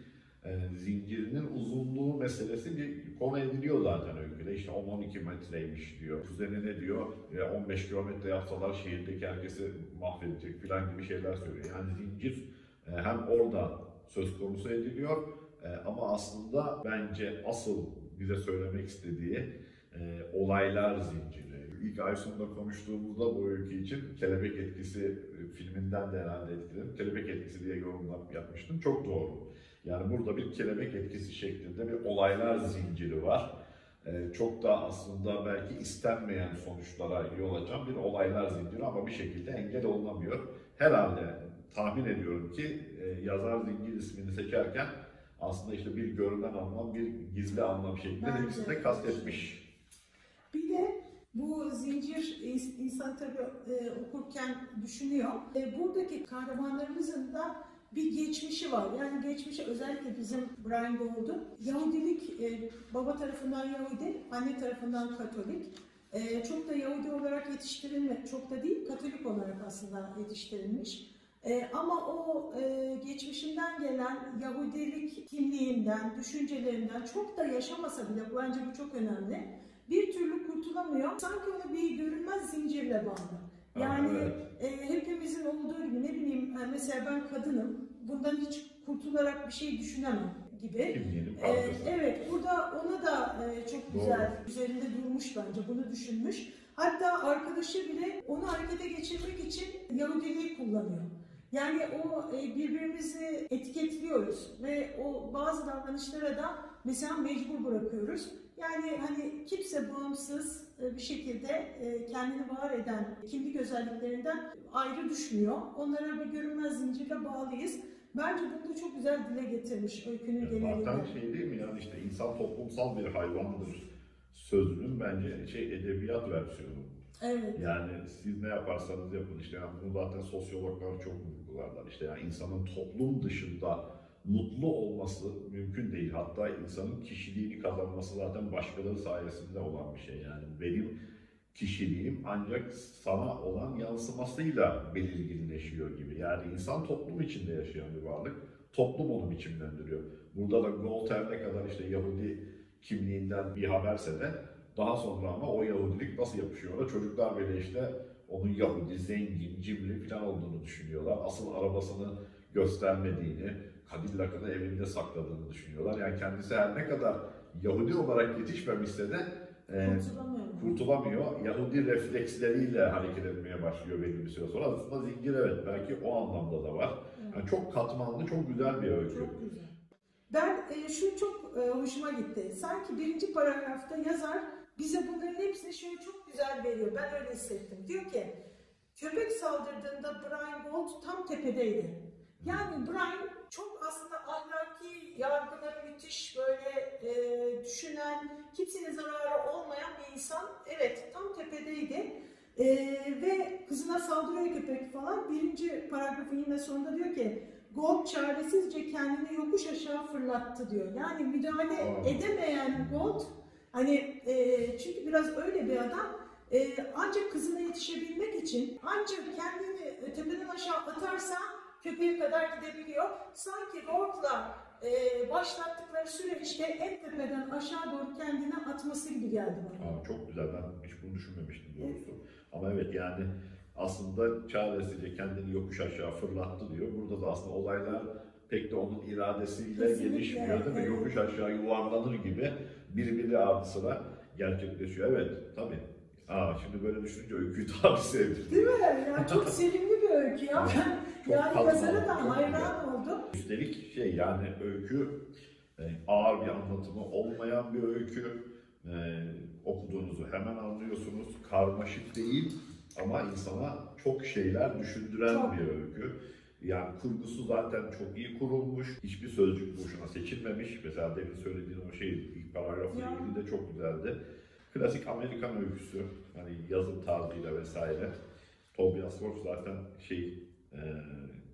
e, zincirinin uzunluğu meselesi bir konu ediliyor zaten öyküde. İşte 10-12 metreymiş diyor. Kuzeni ne diyor? E, 15 kilometre yapsalar şehirdeki herkesi mahvedecek falan gibi şeyler söylüyor. Yani zincir e, hem orada söz konusu ediliyor e, ama aslında bence asıl bize söylemek istediği e, olaylar zinciri. İlk Aysun'la konuştuğumuzda bu öykü için kelebek etkisi e, filminden de herhalde etkilenip kelebek etkisi diye yorumlar yapmıştım. Çok doğru. Yani burada bir kelebek etkisi şeklinde bir olaylar zinciri var. E, çok da aslında belki istenmeyen sonuçlara yol açan bir olaylar zinciri ama bir şekilde engel olunamıyor. Herhalde tahmin ediyorum ki e, yazar zincir ismini seçerken aslında işte bir görünen anlam, bir gizli anlam şeklinde hepsini de kastetmiş. Bir de bu zincir ins- insan tabii e, okurken düşünüyor. E, buradaki kahramanlarımızın da bir geçmişi var. Yani geçmişi özellikle bizim Brian Gould'un Yahudilik e, baba tarafından Yahudi, anne tarafından Katolik. E, çok da Yahudi olarak yetiştirilme, çok da değil Katolik olarak aslında yetiştirilmiş. E, ama o e, geçmişinden gelen Yahudilik kimliğinden, düşüncelerinden çok da yaşamasa bile bence bu çok önemli bir türlü kurtulamıyor. Sanki ona bir görünmez zincirle bağlı. Yani Evet. e, hepimizin olduğu gibi ne bileyim e, mesela ben kadınım. Bundan hiç kurtularak bir şey düşünemem gibi. E, evet burada ona da e, çok güzel üzerinde durmuş bence bunu düşünmüş. Hatta arkadaşı bile onu harekete geçirmek için Yahudiliği kullanıyor. Yani o e, birbirimizi etiketliyoruz ve o bazı davranışlara da mesela mecbur bırakıyoruz. Yani hani kimse bağımsız bir şekilde e, kendini var eden kimlik özelliklerinden ayrı düşmüyor. Onlara bir görünmez zincirle bağlıyız. Bence bunu da çok güzel dile getirmiş öykünün genelinde. Zaten şey değil mi yani işte insan toplumsal bir hayvandır sözünün bence şey edebiyat versiyonu. Evet. Yani siz ne yaparsanız yapın işte yani bunu zaten sosyologlar çok vurgularlar. İşte yani insanın toplum dışında mutlu olması mümkün değil. Hatta insanın kişiliğini kazanması zaten başkaları sayesinde olan bir şey. Yani benim kişiliğim ancak sana olan yansımasıyla belirginleşiyor gibi. Yani insan toplum içinde yaşayan bir varlık. Toplum onu biçimlendiriyor. Burada da Voltaire ne kadar işte Yahudi kimliğinden bir haberse de daha sonra ama o Yahudilik nasıl yapışıyor ona? Çocuklar bile işte onun Yahudi, zengin, cimri falan olduğunu düşünüyorlar. Asıl arabasını göstermediğini, Cadillac'ını evinde sakladığını düşünüyorlar. Yani kendisi her ne kadar Yahudi olarak yetişmemişse de e, Kurtulamıyorum. kurtulamıyor. Yahudi refleksleriyle hareket etmeye başlıyor belli bir süre sonra. Aslında zincir evet belki o anlamda da var. Evet. Yani çok katmanlı, çok güzel bir öykü. Çok güzel. Ben e, şu çok e, hoşuma gitti. Sanki birinci paragrafta yazar bize bunların hepsini şöyle çok güzel veriyor. Ben öyle hissettim. Diyor ki köpek saldırdığında Brian Gold tam tepedeydi. Yani Brian çok aslında ahlaki yargıları müthiş böyle e, düşünen, kimsenin zararı olmayan bir insan. Evet tam tepedeydi. E, ve kızına saldırıyor köpek falan. Birinci paragrafın yine sonunda diyor ki Gold çaresizce kendini yokuş aşağı fırlattı diyor. Yani müdahale Aa. edemeyen Gold hani e, çünkü biraz öyle bir adam e, ancak kızına yetişebilmek için ancak kendini tepeden aşağı atarsa köpeğe kadar gidebiliyor. Sanki Gold'la e, başlattıkları süreçte en tepeden aşağı doğru kendini atması gibi geldi bana. Aa, çok güzel. Ben hiç bunu düşünmemiştim doğrusu. Ama evet yani aslında çaresizce kendini yokuş aşağı fırlattı diyor. Burada da aslında olaylar pek de onun iradesiyle Kesinlikle, gelişmiyor değil mi? evet. Yokuş aşağı yuvarlanır gibi birbiri ardı sıra gerçekleşiyor. Evet tabii. Aa, şimdi böyle düşününce öyküyü <laughs> daha bir sevdim. Değil mi? Yani çok <laughs> sevimli bir öykü ya. Ben Çok yani yazara da hayran oldum. Üstelik şey yani öykü e, ağır bir anlatımı olmayan bir öykü. E, okuduğunuzu hemen anlıyorsunuz. Karmaşık değil ama insana çok şeyler düşündüren Çok. bir öykü. Yani kurgusu zaten çok iyi kurulmuş. Hiçbir sözcük boşuna seçilmemiş. Mesela demin söylediğin o şey ilk paragrafla ilgili de çok güzeldi. Klasik Amerikan öyküsü. Hani yazım tarzıyla vesaire. Tobias Wolff zaten şey e,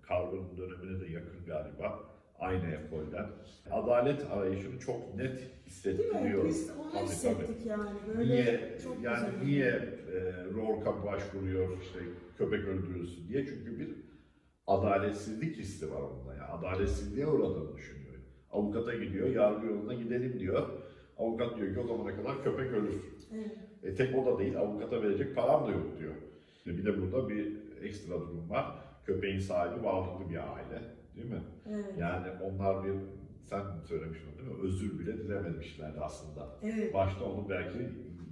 Carver'ın dönemine de yakın galiba. Aynı ekolden. Adalet arayışını çok net Değil mi? hissettiriyor. Biz onu Tabii, hissettik yani. Böyle Niye çok yani güzel. niye e, Rourke'a başvuruyor işte köpek öldürülsün diye çünkü bir adaletsizlik hissi var onda yani adaletsizliğe uğradığını düşünüyor. Avukata gidiyor, yargı yoluna gidelim diyor. Avukat diyor ki o zamana kadar köpek ölür. Evet. E, tek o da değil, avukata verecek param da yok diyor. E, Bir de burada bir ekstra durum var. Köpeğin sahibi varlıklı bir aile, değil mi? Evet. Yani onlar bir, sen söylemiştin değil mi? Özür bile dilememişlerdi aslında. evet. Başta onu belki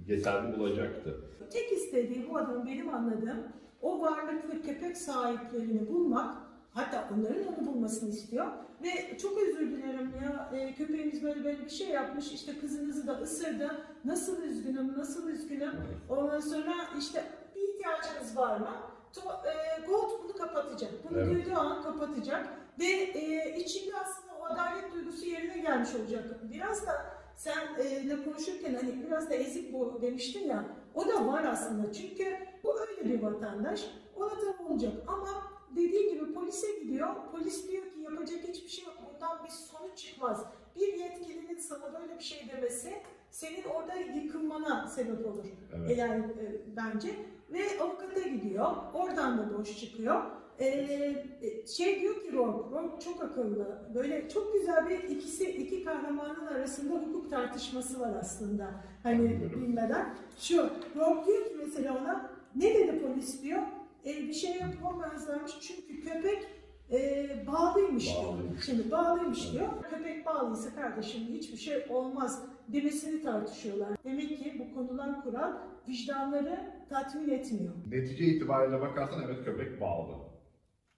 yeterli bulacaktı. Tek istediği bu adamın benim anladığım o varlıklı köpek sahiplerini bulmak hatta onların onu bulmasını istiyor ve çok özür dilerim ya e, köpeğimiz böyle böyle bir şey yapmış işte kızınızı da ısırdı nasıl üzgünüm nasıl üzgünüm ondan sonra işte bir ihtiyacınız var mı? To- e, Gold bunu kapatacak. Bunu Evet. duyduğu an kapatacak ve e, içinde aslında o adalet duygusu yerine gelmiş olacak. Biraz da sen e, ne konuşurken hani biraz da ezik bu demiştin ya o da var aslında çünkü bu öyle bir vatandaş ona da olacak ama dediği gibi polise gidiyor polis diyor ki yapacak hiçbir şey yok bundan bir sonuç çıkmaz bir yetkilinin sana böyle bir şey demesi senin orada yıkılmana sebep olur Evet. E, yani e, bence ve avukata gidiyor oradan da boş çıkıyor e, e, şey diyor ki Rock, Rock çok akıllı. Böyle çok güzel bir ikisi iki kahramanın arasında hukuk tartışması var aslında. Hani bilmeden. Şu Rock diyor ki mesela ona ne dedi polis diyor. E, bir şey yapamazlarmış çünkü köpek e, bağlıymış diyor. Şimdi bağlıymış diyor. Köpek bağlıysa kardeşim hiçbir şey olmaz demesini tartışıyorlar. Demek ki bu konulan kural vicdanları tatmin etmiyor. Netice itibariyle bakarsan evet köpek bağlı.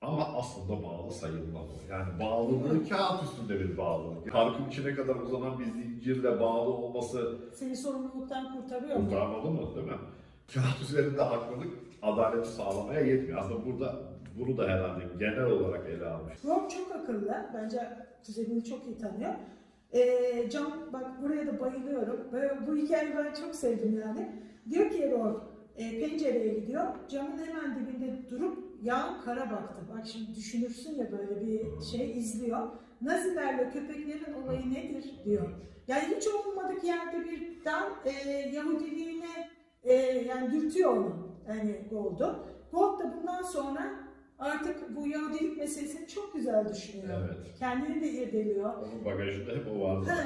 Ama aslında bağlı sayılmaz o. Yani bağlılığı kağıt üstünde bir bağlılık. Parkın içine kadar uzanan bir zincirle bağlı olması Seni sorumluluktan kurtarıyor mu? kurtarmalı mı değil mi? Kağıt üzerinde haklılık adaleti sağlamaya yetmiyor. Aslında burada bunu da herhalde genel olarak ele almış. Rob çok akıllı. Bence kuzenini çok iyi tanıyor. Ee, Cam, bak buraya da bayılıyorum. Böyle, bu hikayeyi ben çok sevdim yani. Diyor ki Rob, e, pencereye gidiyor. Camın hemen dibinde durup yan kara baktı. Bak şimdi düşünürsün ya böyle bir şey izliyor. Nazilerle köpeklerin olayı nedir diyor. Yani hiç olmadık yerde birden e, Yahudiliğine e, yani dürtüyor onu. Yani Gold'u. Gold da bundan sonra artık bu Yahudilik meselesini çok güzel düşünüyor. Evet. Kendini de irdeliyor. Onun bagajında hep o vardı. Ha,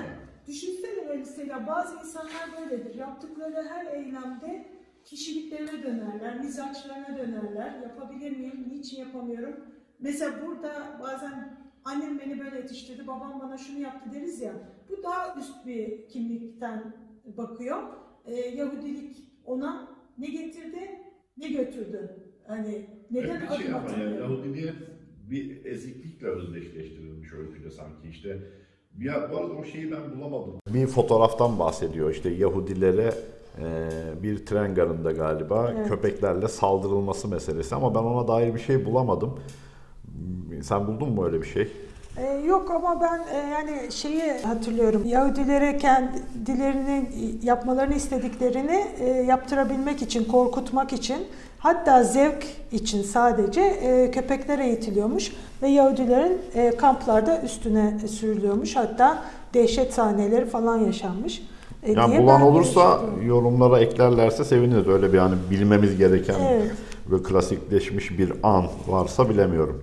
düşünsene mesela bazı insanlar böyledir. Yaptıkları her eylemde kişiliklerine dönerler, mizaçlarına dönerler. Yapabilir miyim, niçin yapamıyorum? Mesela burada bazen annem beni böyle yetiştirdi, babam bana şunu yaptı deriz ya. Bu daha üst bir kimlikten bakıyor. Ee, Yahudilik ona ne getirdi, ne götürdü? Hani neden şey adım ama yani? Yahudiliğe bir eziklikle özdeşleştirilmiş öyküde sanki işte. Bir, bu arada o şeyi ben bulamadım. Bir fotoğraftan bahsediyor işte Yahudilere e, bir tren garında galiba Evet. köpeklerle saldırılması meselesi ama ben ona dair bir şey bulamadım. Sen buldun mu öyle bir şey? Ee, yok ama ben e, yani şeyi hatırlıyorum. Yahudilere kendilerini yapmalarını istediklerini e, yaptırabilmek için, korkutmak için hatta zevk için sadece e, köpekler eğitiliyormuş ve Yahudilerin e, kamplarda üstüne sürülüyormuş. Hatta dehşet sahneleri falan yaşanmış. E, Yani bulan olursa görüştüm. yorumlara eklerlerse seviniriz. Öyle bir hani bilmemiz gereken Evet. ve klasikleşmiş bir an varsa bilemiyorum.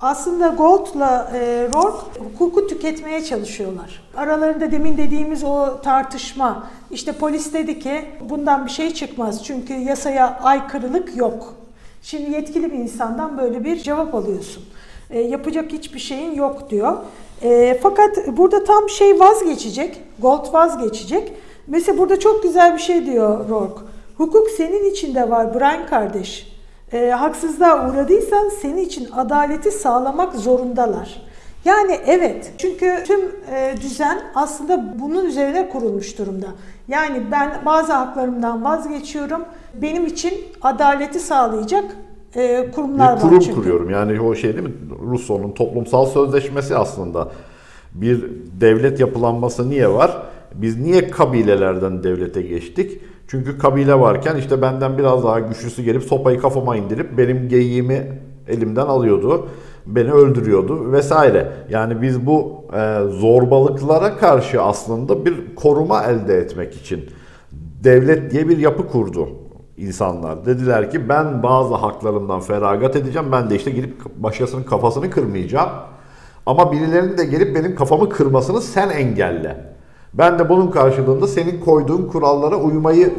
Aslında Gold'la e, Rourke hukuku tüketmeye çalışıyorlar. Aralarında demin dediğimiz o tartışma. İşte polis dedi ki bundan bir şey çıkmaz çünkü yasaya aykırılık yok. Şimdi yetkili bir insandan böyle bir cevap alıyorsun. E, yapacak hiçbir şeyin yok diyor. E, fakat burada tam şey vazgeçecek. Gold vazgeçecek. Mesela burada çok güzel bir şey diyor Rourke. Hukuk senin içinde var Brian kardeş. E, haksızlığa uğradıysan senin için adaleti sağlamak zorundalar. Yani evet çünkü tüm e, düzen aslında bunun üzerine kurulmuş durumda. Yani ben bazı haklarımdan vazgeçiyorum. Benim için adaleti sağlayacak e, kurumlar bir kurum var çünkü. kuruyorum. Yani o şey değil mi? Rousseau'nun toplumsal sözleşmesi aslında. Bir devlet yapılanması niye var? Biz niye kabilelerden devlete geçtik? Çünkü kabile varken işte benden biraz daha güçlüsü gelip sopayı kafama indirip benim geyiğimi elimden alıyordu. Beni öldürüyordu vesaire. Yani biz bu e, zorbalıklara karşı aslında bir koruma elde etmek için devlet diye bir yapı kurdu insanlar. Dediler ki ben bazı haklarımdan feragat edeceğim. Ben de işte gidip başkasının kafasını kırmayacağım. Ama birilerinin de gelip benim kafamı kırmasını sen engelle. Ben de bunun karşılığında senin koyduğun kurallara uymayı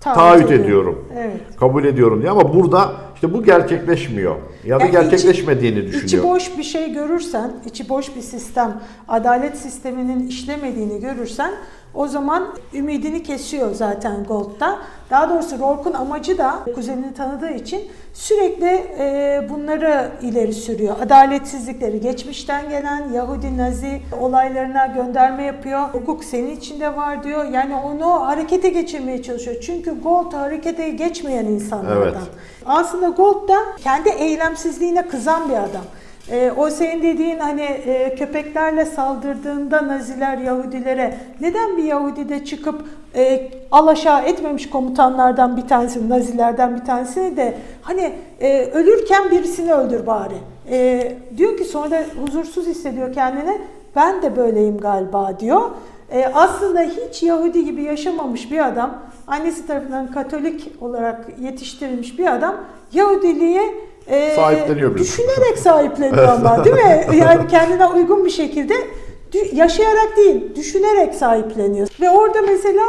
taahhüt ediyorum. ediyorum. Evet. Kabul ediyorum diye ama burada işte bu gerçekleşmiyor. Ya da Yani gerçekleşmediğini içi- düşünüyor. İçi boş bir şey görürsen, içi boş bir sistem, adalet sisteminin işlemediğini görürsen o zaman ümidini kesiyor zaten Gold'da. Daha doğrusu Rourke'un amacı da kuzenini tanıdığı için sürekli e, bunları ileri sürüyor. Adaletsizlikleri, geçmişten gelen Yahudi Nazi olaylarına gönderme yapıyor. Hukuk senin içinde var diyor. Yani onu harekete geçirmeye çalışıyor. Çünkü Gold harekete geçmeyen insanlardan. Evet. Aslında Gold da kendi eylemsizliğine kızan bir adam. Ee, o senin dediğin hani e, köpeklerle saldırdığında Naziler Yahudilere neden bir Yahudi de çıkıp e, alaşağı etmemiş komutanlardan bir tanesi, Nazilerden bir tanesini de hani e, ölürken birisini öldür bari. E, diyor ki sonra huzursuz hissediyor kendini. Ben de böyleyim galiba diyor. E, aslında hiç Yahudi gibi yaşamamış bir adam, annesi tarafından Katolik olarak yetiştirilmiş bir adam Yahudiliğe e, Sahipleniyor biraz. düşünerek <laughs> sahipleniyor ama değil mi? Yani kendine uygun bir şekilde yaşayarak değil, düşünerek sahipleniyor. Ve orada mesela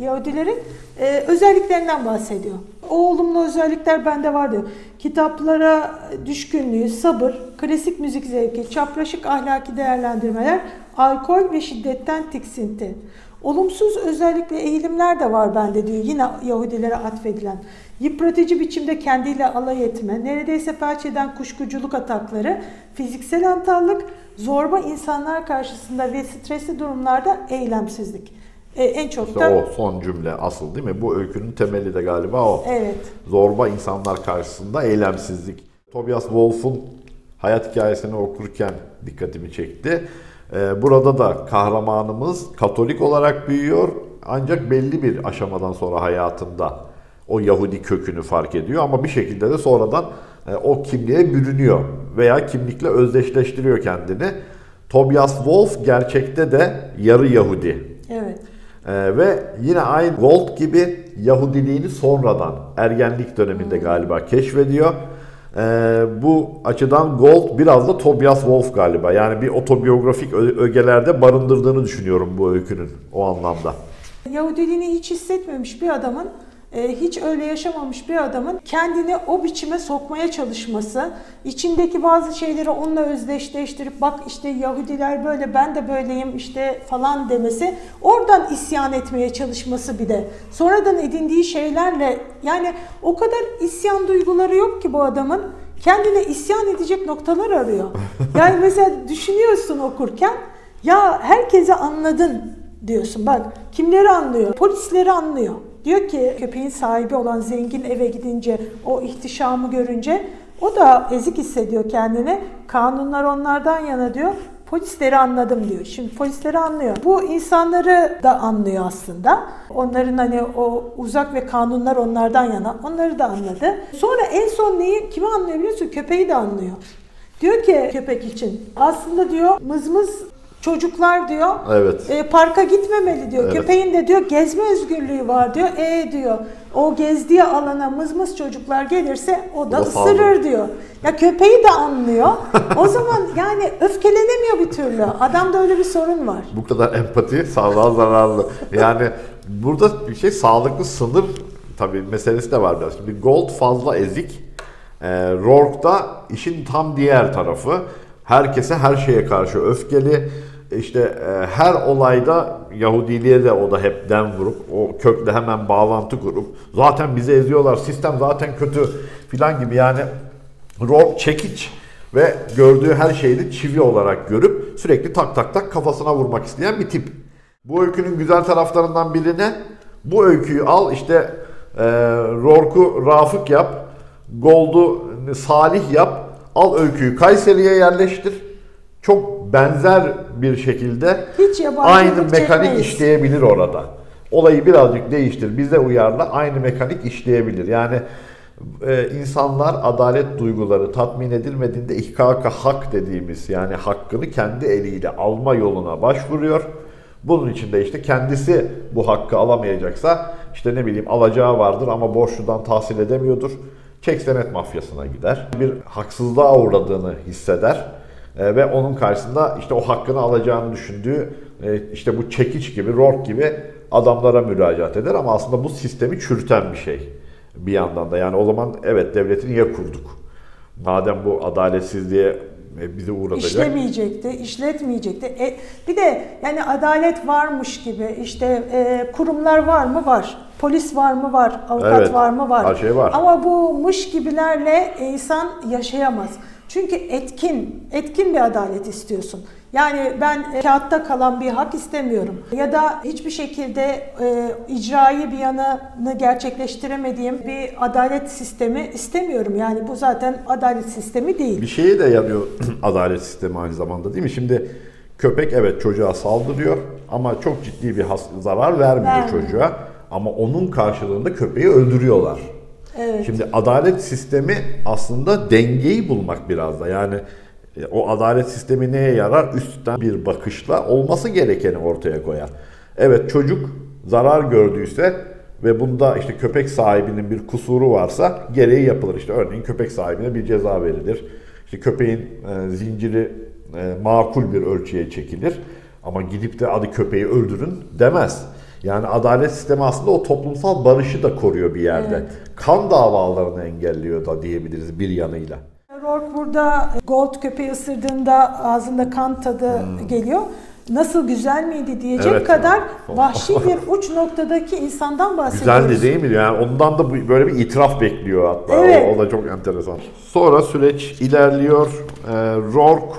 Yahudilerin e, özelliklerinden bahsediyor. O olumlu özellikler bende var diyor. Kitaplara düşkünlüğü, sabır, klasik müzik zevki, çapraşık ahlaki değerlendirmeler, alkol ve şiddetten tiksinti. Olumsuz özellikle eğilimler de var bende diyor yine Yahudilere atfedilen. Yıpratıcı biçimde kendiyle alay etme, neredeyse felç eden kuşkuculuk atakları, fiziksel antallık, zorba insanlar karşısında ve stresli durumlarda eylemsizlik. E, en çok İşte da o son cümle asıl değil mi? Bu öykünün temeli de galiba o. evet. Zorba insanlar karşısında eylemsizlik. Tobias Wolff'un hayat hikayesini okurken dikkatimi çekti. Ee, burada da kahramanımız Katolik olarak büyüyor ancak belli bir aşamadan sonra hayatında o Yahudi kökünü fark ediyor ama bir şekilde de sonradan e, o kimliğe bürünüyor veya kimlikle özdeşleştiriyor kendini. Tobias Wolff gerçekte de yarı Yahudi. Evet. Ee, ve yine aynı Gold gibi Yahudiliğini sonradan ergenlik döneminde galiba keşfediyor. Ee, bu açıdan Gold biraz da Tobias Wolff galiba. Yani bir otobiyografik ögelerde barındırdığını düşünüyorum bu öykünün o anlamda. Yahudiliğini hiç hissetmemiş bir adamın, hiç öyle yaşamamış bir adamın kendini o biçime sokmaya çalışması, içindeki bazı şeyleri onunla özdeşleştirip bak işte Yahudiler böyle ben de böyleyim işte falan demesi, oradan isyan etmeye çalışması bir de. Sonradan edindiği şeylerle yani o kadar isyan duyguları yok ki bu adamın. Kendine isyan edecek noktalar arıyor. <laughs> Yani mesela düşünüyorsun okurken ya herkese anladın diyorsun. Bak kimleri anlıyor? Polisleri anlıyor. Diyor ki köpeğin sahibi olan zengin eve gidince o ihtişamı görünce o da ezik hissediyor kendini. Kanunlar onlardan yana diyor. Polisleri anladım diyor. Şimdi polisleri anlıyor. Bu insanları da anlıyor aslında. Onların hani o uzak ve kanunlar onlardan yana. Onları da anladı. Sonra en son neyi kimi anlıyor biliyor musun? Köpeği de anlıyor. Diyor ki köpek için aslında diyor mızmız çocuklar diyor Evet. e, parka gitmemeli diyor. Evet. Köpeğin de diyor gezme özgürlüğü var diyor. E diyor. o gezdiği alana mızmız çocuklar gelirse o da O da ısırır saldırır. diyor. Ya köpeği de anlıyor. o <laughs> zaman yani öfkelenemiyor bir türlü. Adamda öyle bir sorun var. Bu kadar empati sağlığa zararlı. Yani burada bir şey sağlıklı sınır tabii meselesi de var biraz. Şimdi Gold fazla ezik. E, Rourke işin tam diğer tarafı. Herkese her şeye karşı öfkeli. İşte e, her olayda Yahudiliğe de o da hep dem vurup o kökle hemen bağlantı kurup zaten bizi eziyorlar sistem zaten kötü filan gibi yani Rob çekiç ve gördüğü her şeyi çivi olarak görüp sürekli tak tak tak kafasına vurmak isteyen bir tip. Bu öykünün güzel taraflarından birine bu öyküyü al işte e, Rork'u Rafık yap, Gold'u Salih yap, al öyküyü Kayseri'ye yerleştir. Çok benzer bir şekilde aynı mekanik çekmeyiz. işleyebilir orada. Olayı birazcık değiştir, bize uyarla aynı mekanik işleyebilir. Yani e, insanlar adalet duyguları tatmin edilmediğinde ihkaka hak dediğimiz yani hakkını kendi eliyle alma yoluna başvuruyor. Bunun için de işte kendisi bu hakkı alamayacaksa işte ne bileyim alacağı vardır ama borçludan tahsil edemiyordur. Çek senet mafyasına gider. Bir haksızlığa uğradığını hisseder. E, ve onun karşısında işte o hakkını alacağını düşündüğü e, işte bu çekiç gibi, rork gibi adamlara müracaat eder ama aslında bu sistemi çürüten bir şey bir yandan da. Yani o zaman evet devleti niye kurduk? Madem bu adaletsizliğe e, bizi uğratacak. İşlemeyecekti, işletmeyecekti. E, bir de yani adalet varmış gibi işte e, kurumlar var mı? Var. Polis var mı? Var. Avukat Evet, var mı? Var. her şey var. Ama bu mış gibilerle insan yaşayamaz. Çünkü etkin, etkin bir adalet istiyorsun. Yani ben e, kağıtta kalan bir hak istemiyorum. Ya da hiçbir şekilde e, icraî bir yanını gerçekleştiremediğim bir adalet sistemi istemiyorum. Yani bu zaten adalet sistemi değil. Bir şeye de yarıyor <clears throat> adalet sistemi aynı zamanda değil mi? Şimdi köpek evet çocuğa saldırıyor ama çok ciddi bir has- zarar vermiyor Vermiyor. çocuğa. Ama onun karşılığında köpeği öldürüyorlar. Evet. Şimdi adalet sistemi aslında dengeyi bulmak biraz da. Yani e, o adalet sistemi neye yarar? Üstten bir bakışla olması gerekeni ortaya koyar. Evet çocuk zarar gördüyse ve bunda işte köpek sahibinin bir kusuru varsa gereği yapılır. İşte örneğin köpek sahibine bir ceza verilir. İşte köpeğin e, zinciri e, makul bir ölçüye çekilir. Ama gidip de adı köpeği öldürün demez. Yani adalet sistemi aslında o toplumsal barışı da koruyor bir yerde. Evet. Kan davalarını engelliyor da diyebiliriz bir yanıyla. Rourke burada Gold köpeği ısırdığında ağzında kan tadı geliyor. Nasıl güzel miydi diyecek Hmm. Evet. kadar <laughs> vahşi bir uç noktadaki insandan bahsediyoruz. Güzeldi değil mi? Yani ondan da böyle bir itiraf bekliyor hatta. Evet. O, o da çok enteresan. Sonra süreç ilerliyor. Ee, Rourke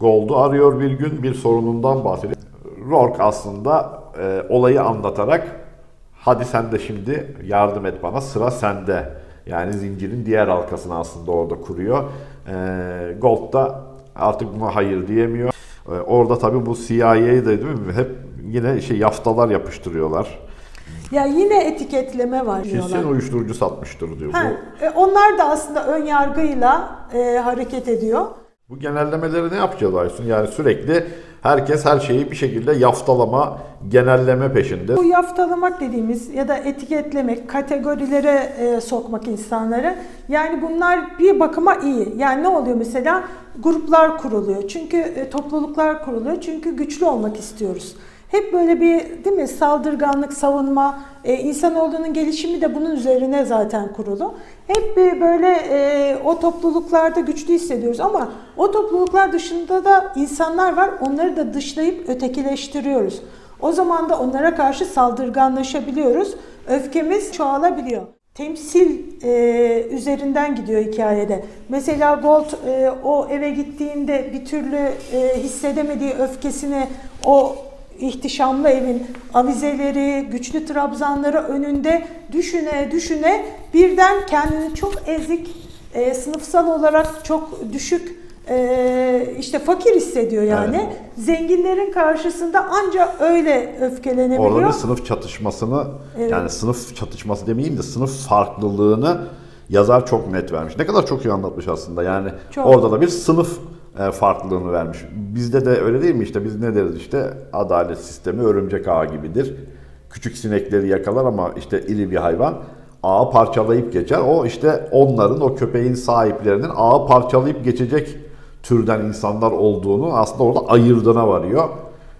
Gold'u arıyor bir gün bir sorunundan bahsediyor. Rourke aslında e, olayı anlatarak hadi sen de şimdi yardım et bana sıra sende. Yani zincirin diğer halkasını aslında orada kuruyor. Ee, Gold da artık buna hayır diyemiyor. Ee, orada tabii bu CIA'yı da değil mi? Hep yine şey yaftalar yapıştırıyorlar. Ya yine etiketleme var diyorlar. Kesin uyuşturucu satmıştır diyor. Ha, Bu, e, onlar da aslında ön yargıyla e, hareket ediyor. Bu genellemeleri ne yapacağız Aysun? Yani sürekli herkes her şeyi bir şekilde yaftalama, genelleme peşinde. Bu yaftalamak dediğimiz ya da etiketlemek, kategorilere e, sokmak insanları. Yani bunlar bir bakıma iyi. Yani ne oluyor mesela? Gruplar kuruluyor. Çünkü e, topluluklar kuruluyor. Çünkü güçlü olmak istiyoruz. Hep böyle bir değil mi saldırganlık, savunma, e, insanoğlunun gelişimi de bunun üzerine zaten kurulu. Hep bir böyle e, o topluluklarda güçlü hissediyoruz ama o topluluklar dışında da insanlar var. Onları da dışlayıp ötekileştiriyoruz. O zaman da onlara karşı saldırganlaşabiliyoruz. Öfkemiz çoğalabiliyor. Temsil e, üzerinden gidiyor hikayede. Mesela Gold e, o eve gittiğinde bir türlü e, hissedemediği öfkesini o ihtişamlı evin avizeleri, güçlü trabzanları önünde düşüne düşüne birden kendini çok ezik, e, sınıfsal olarak çok düşük e, işte fakir hissediyor yani. Evet. Zenginlerin karşısında ancak öyle öfkelenebiliyor. Orada bir sınıf çatışmasını Evet. yani sınıf çatışması demeyeyim de sınıf farklılığını yazar çok net vermiş. Ne kadar çok iyi anlatmış aslında. Yani Çok. orada da bir sınıf farklılığını vermiş. Bizde de öyle değil mi işte biz ne deriz işte adalet sistemi örümcek ağı gibidir. Küçük sinekleri yakalar ama işte iri bir hayvan ağı parçalayıp geçer. O işte onların, o köpeğin sahiplerinin ağı parçalayıp geçecek türden insanlar olduğunu aslında orada ayırdığına varıyor.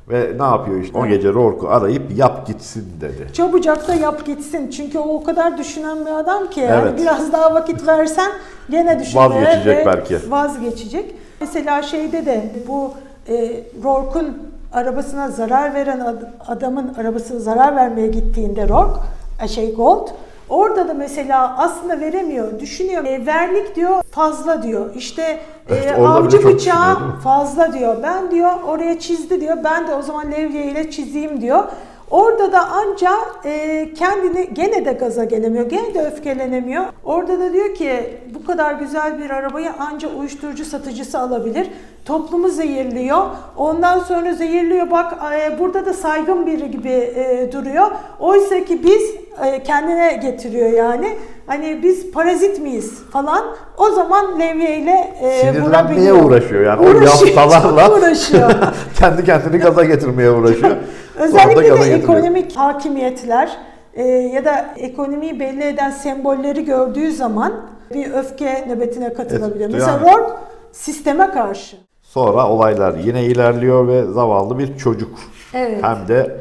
Ve ne yapıyor işte o gece Rorke'u arayıp yap gitsin dedi. Çabucak da yap gitsin. Çünkü o o kadar düşünen bir adam ki yani Evet. biraz daha vakit versen gene düşünmeye Vazgeçecek belki. Vazgeçecek. Mesela şeyde de bu e, Rourke'un arabasına zarar veren ad- adamın arabasına zarar vermeye gittiğinde Rourke, e, şey Gold Orada da mesela aslında veremiyor. Düşünüyor. E, vernik diyor fazla diyor. İşte e, Evet, bile avcı bıçağı fazla diyor. Ben diyor oraya çizdi diyor. Ben de o zaman levye ile çizeyim diyor. Orada da anca e, kendini gene de gaza gelemiyor. Gene de öfkelenemiyor. Orada da diyor ki bu kadar güzel bir arabayı anca uyuşturucu satıcısı alabilir. Toplumu zehirliyor. Ondan sonra zehirliyor. Bak e, burada da saygın biri gibi e, duruyor. Oysa ki biz e, kendine getiriyor yani. Hani biz parazit miyiz falan. O zaman levyeyle e, Sinirlenmeye vurabiliyor. uğraşıyor yani. Uğraşıyor, o yaftalarla çok <laughs> uğraşıyor. kendi kendini gaza getirmeye uğraşıyor. Özellikle de getiriyor. ekonomik hakimiyetler e, ya da ekonomiyi belli eden sembolleri gördüğü zaman bir öfke nöbetine katılabiliyor. Evet, Mesela yani. Rourke sisteme karşı. Sonra olaylar yine ilerliyor ve zavallı bir çocuk. Evet. Hem de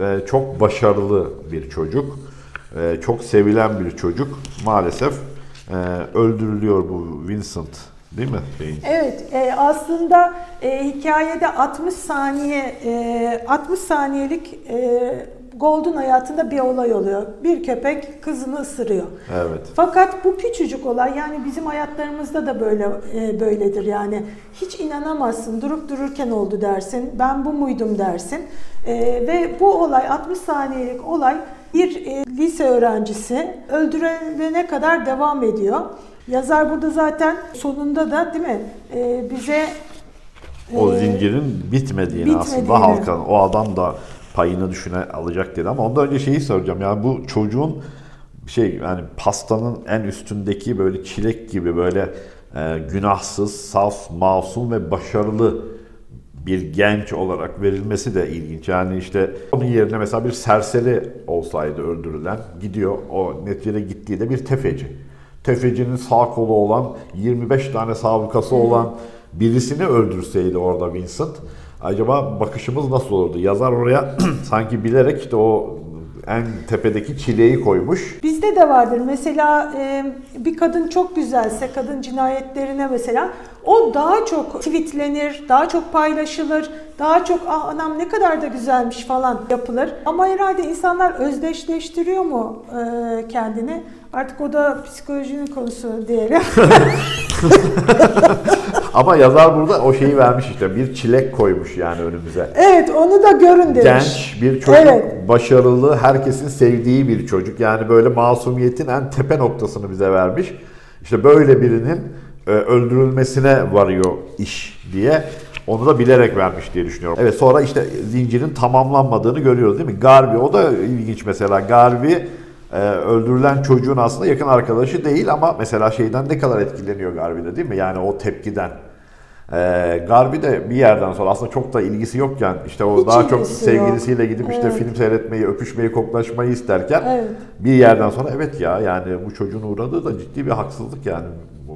e, çok başarılı bir çocuk. E, çok sevilen bir çocuk. Maalesef e, öldürülüyor bu Vincent. Değil mi? Beyin? Evet, e, aslında e, hikayede 60 saniye, e, 60 saniyelik e, Gold'un hayatında bir olay oluyor. Bir köpek kızını ısırıyor. Evet. Fakat bu küçücük olay yani bizim hayatlarımızda da böyle e, böyledir yani. Hiç inanamazsın, durup dururken oldu dersin, ben bu muydum dersin. E, ve bu olay 60 saniyelik olay bir e, lise öğrencisi öldürülene kadar devam ediyor. Yazar burada zaten sonunda da değil mi e, bize O e, zincirin bitmediğini, bitmediğini. aslında halka, o adam da payını düşüne alacak dedi ama ondan önce şeyi soracağım. Yani bu çocuğun şey yani pastanın en üstündeki böyle çilek gibi böyle e, günahsız, saf, masum ve başarılı bir genç olarak verilmesi de ilginç. Yani işte onun yerine mesela bir serseri olsaydı öldürülen gidiyor o neticede gittiği de bir tefeci. Tefecinin sağ kolu olan 25 tane sabıkası olan birisini öldürseydi orada Vincent acaba bakışımız nasıl olurdu? Yazar oraya <clears throat> sanki bilerek işte o en tepedeki çileği koymuş. Bizde de vardır. Mesela e, bir kadın çok güzelse, kadın cinayetlerine mesela o daha çok tweetlenir, daha çok paylaşılır, daha çok ah anam ne kadar da güzelmiş falan yapılır. Ama herhalde insanlar özdeşleştiriyor mu e, kendini? Artık o da psikolojinin konusu diyelim. <laughs> Ama yazar burada o şeyi vermiş işte bir çilek koymuş yani önümüze. evet onu da görün demiş. Genç bir çocuk, Evet. başarılı, herkesin sevdiği bir çocuk. Yani böyle masumiyetin en tepe noktasını bize vermiş. İşte böyle birinin e, öldürülmesine varıyor iş diye. Onu da bilerek vermiş diye düşünüyorum. Evet sonra işte zincirin tamamlanmadığını görüyoruz değil mi? Garvey o da ilginç mesela. Garvey e, öldürülen çocuğun aslında yakın arkadaşı değil ama mesela şeyden ne kadar etkileniyor Garvey'de değil mi? Yani o tepkiden. Ee, Garvey de bir yerden sonra aslında çok da ilgisi yokken işte o Hiç daha çok ilgisi yok. sevgilisiyle gidip işte Evet. film seyretmeyi, öpüşmeyi, koklaşmayı isterken Evet. bir yerden sonra evet ya yani bu çocuğun uğradığı da ciddi bir haksızlık yani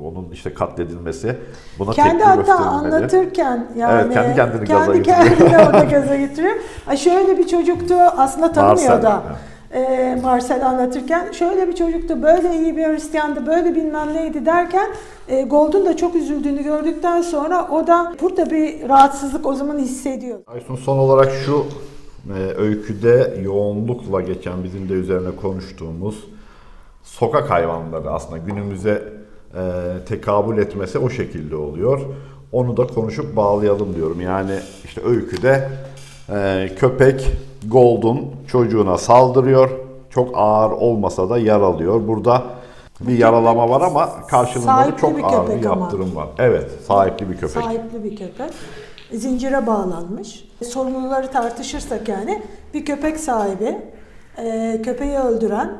onun işte katledilmesi buna Kendi hatta anlatırken yani Evet, kendi kendini gaza kendi getiriyor. kendini orada <laughs> gaza getiriyor. Şöyle bir çocuktu aslında tanımıyor Marcel, da. Ee, Marcel anlatırken şöyle bir çocuktu, böyle iyi bir Hristiyandı, böyle bilmem neydi derken e, Gold'un da çok üzüldüğünü gördükten sonra o da burada bir rahatsızlık o zaman hissediyor. Aysun son olarak şu e, öyküde yoğunlukla geçen bizim de üzerine konuştuğumuz sokak hayvanları aslında günümüze e, tekabül etmesi o şekilde oluyor. Onu da konuşup bağlayalım diyorum. Yani işte öyküde e, köpek Golden çocuğuna saldırıyor. Çok ağır olmasa da yaralıyor. Burada bir yaralama var ama karşılığında çok bir ağır bir köpek ama. yaptırım var. Evet, sahipli bir köpek. Sahipli bir köpek. Zincire bağlanmış. Sorumluları tartışırsak yani bir köpek sahibi, e, köpeği öldüren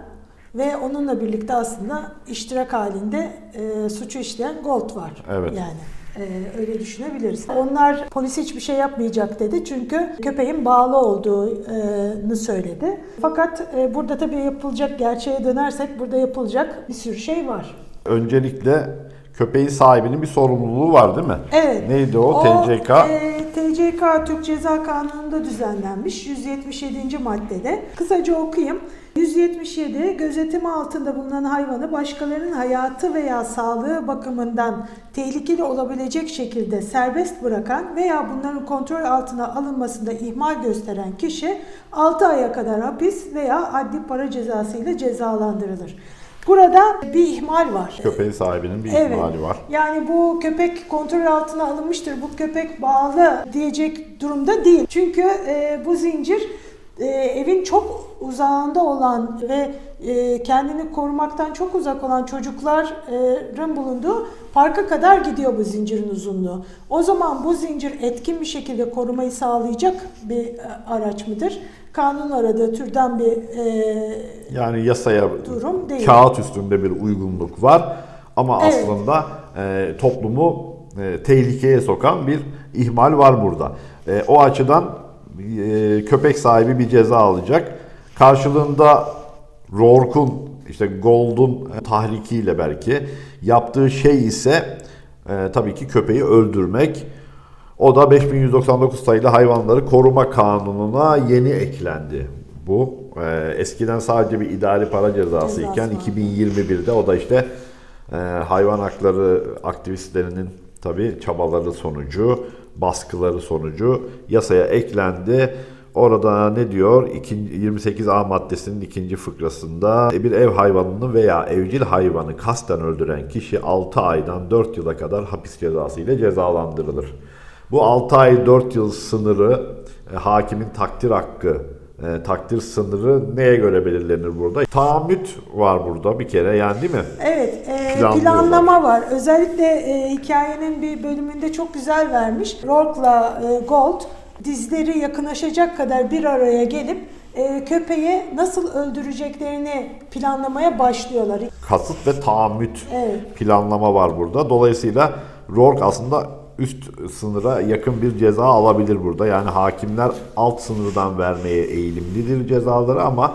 ve onunla birlikte aslında iştirak halinde e, suçu işleyen Gold var. Evet. Yani Ee, öyle düşünebiliriz. Onlar polis hiçbir şey yapmayacak dedi çünkü köpeğin bağlı olduğunu söyledi. Fakat e, burada tabii yapılacak gerçeğe dönersek burada yapılacak bir sürü şey var. Öncelikle köpeğin sahibinin bir sorumluluğu var değil mi? Evet. Neydi o? TCK. e, TCK Türk Ceza Kanunu'nda düzenlenmiş 177. maddede. Kısaca okuyayım. 177 gözetimi altında bulunan hayvanı başkalarının hayatı veya sağlığı bakımından tehlikeli olabilecek şekilde serbest bırakan veya bunların kontrol altına alınmasında ihmal gösteren kişi 6 aya kadar hapis veya adli para cezası ile cezalandırılır. Burada bir ihmal var. Köpeğin sahibinin bir Evet. ihmali var. Yani bu köpek kontrol altına alınmıştır, bu köpek bağlı diyecek durumda değil. Çünkü e, bu zincir e, evin çok uzağında olan ve e, kendini korumaktan çok uzak olan çocukların bulunduğu parka kadar gidiyor bu zincirin uzunluğu. O zaman bu zincir etkin bir şekilde korumayı sağlayacak bir e, araç mıdır? Kanun aradığı türden bir e, Yani yasaya Durum değil. kağıt üstünde bir uygunluk var ama Evet. aslında e, toplumu e, tehlikeye sokan bir ihmal var burada. E, o açıdan e, köpek sahibi bir ceza alacak. Karşılığında Rourke'un işte Gold'un e, tahrikiyle belki yaptığı şey ise e, tabii ki köpeği öldürmek. O da 5199 sayılı hayvanları koruma kanununa yeni eklendi. Bu e, eskiden sadece bir idari para cezası iken Cezası var. 2021'de o da işte e, hayvan hakları aktivistlerinin tabii çabaları sonucu, baskıları sonucu yasaya eklendi. Orada ne diyor? İkinci- 28A maddesinin ikinci fıkrasında bir ev hayvanını veya evcil hayvanı kasten öldüren kişi 6 aydan 4 yıla kadar hapis cezası ile cezalandırılır. Bu 6 ay 4 yıl sınırı e, hakimin takdir hakkı, e, takdir sınırı neye göre belirlenir burada? Tahammüt var burada bir kere yani değil mi? Evet, e, planlama var. Özellikle e, hikayenin bir bölümünde çok güzel vermiş. Rourke'la e, Gold dizleri yakınlaşacak kadar bir araya gelip e, köpeği nasıl öldüreceklerini planlamaya başlıyorlar. Kasıt ve tahammüt Evet. planlama var burada. Dolayısıyla Rourke aslında üst sınıra yakın bir ceza alabilir burada. Yani hakimler alt sınırdan vermeye eğilimlidir cezaları ama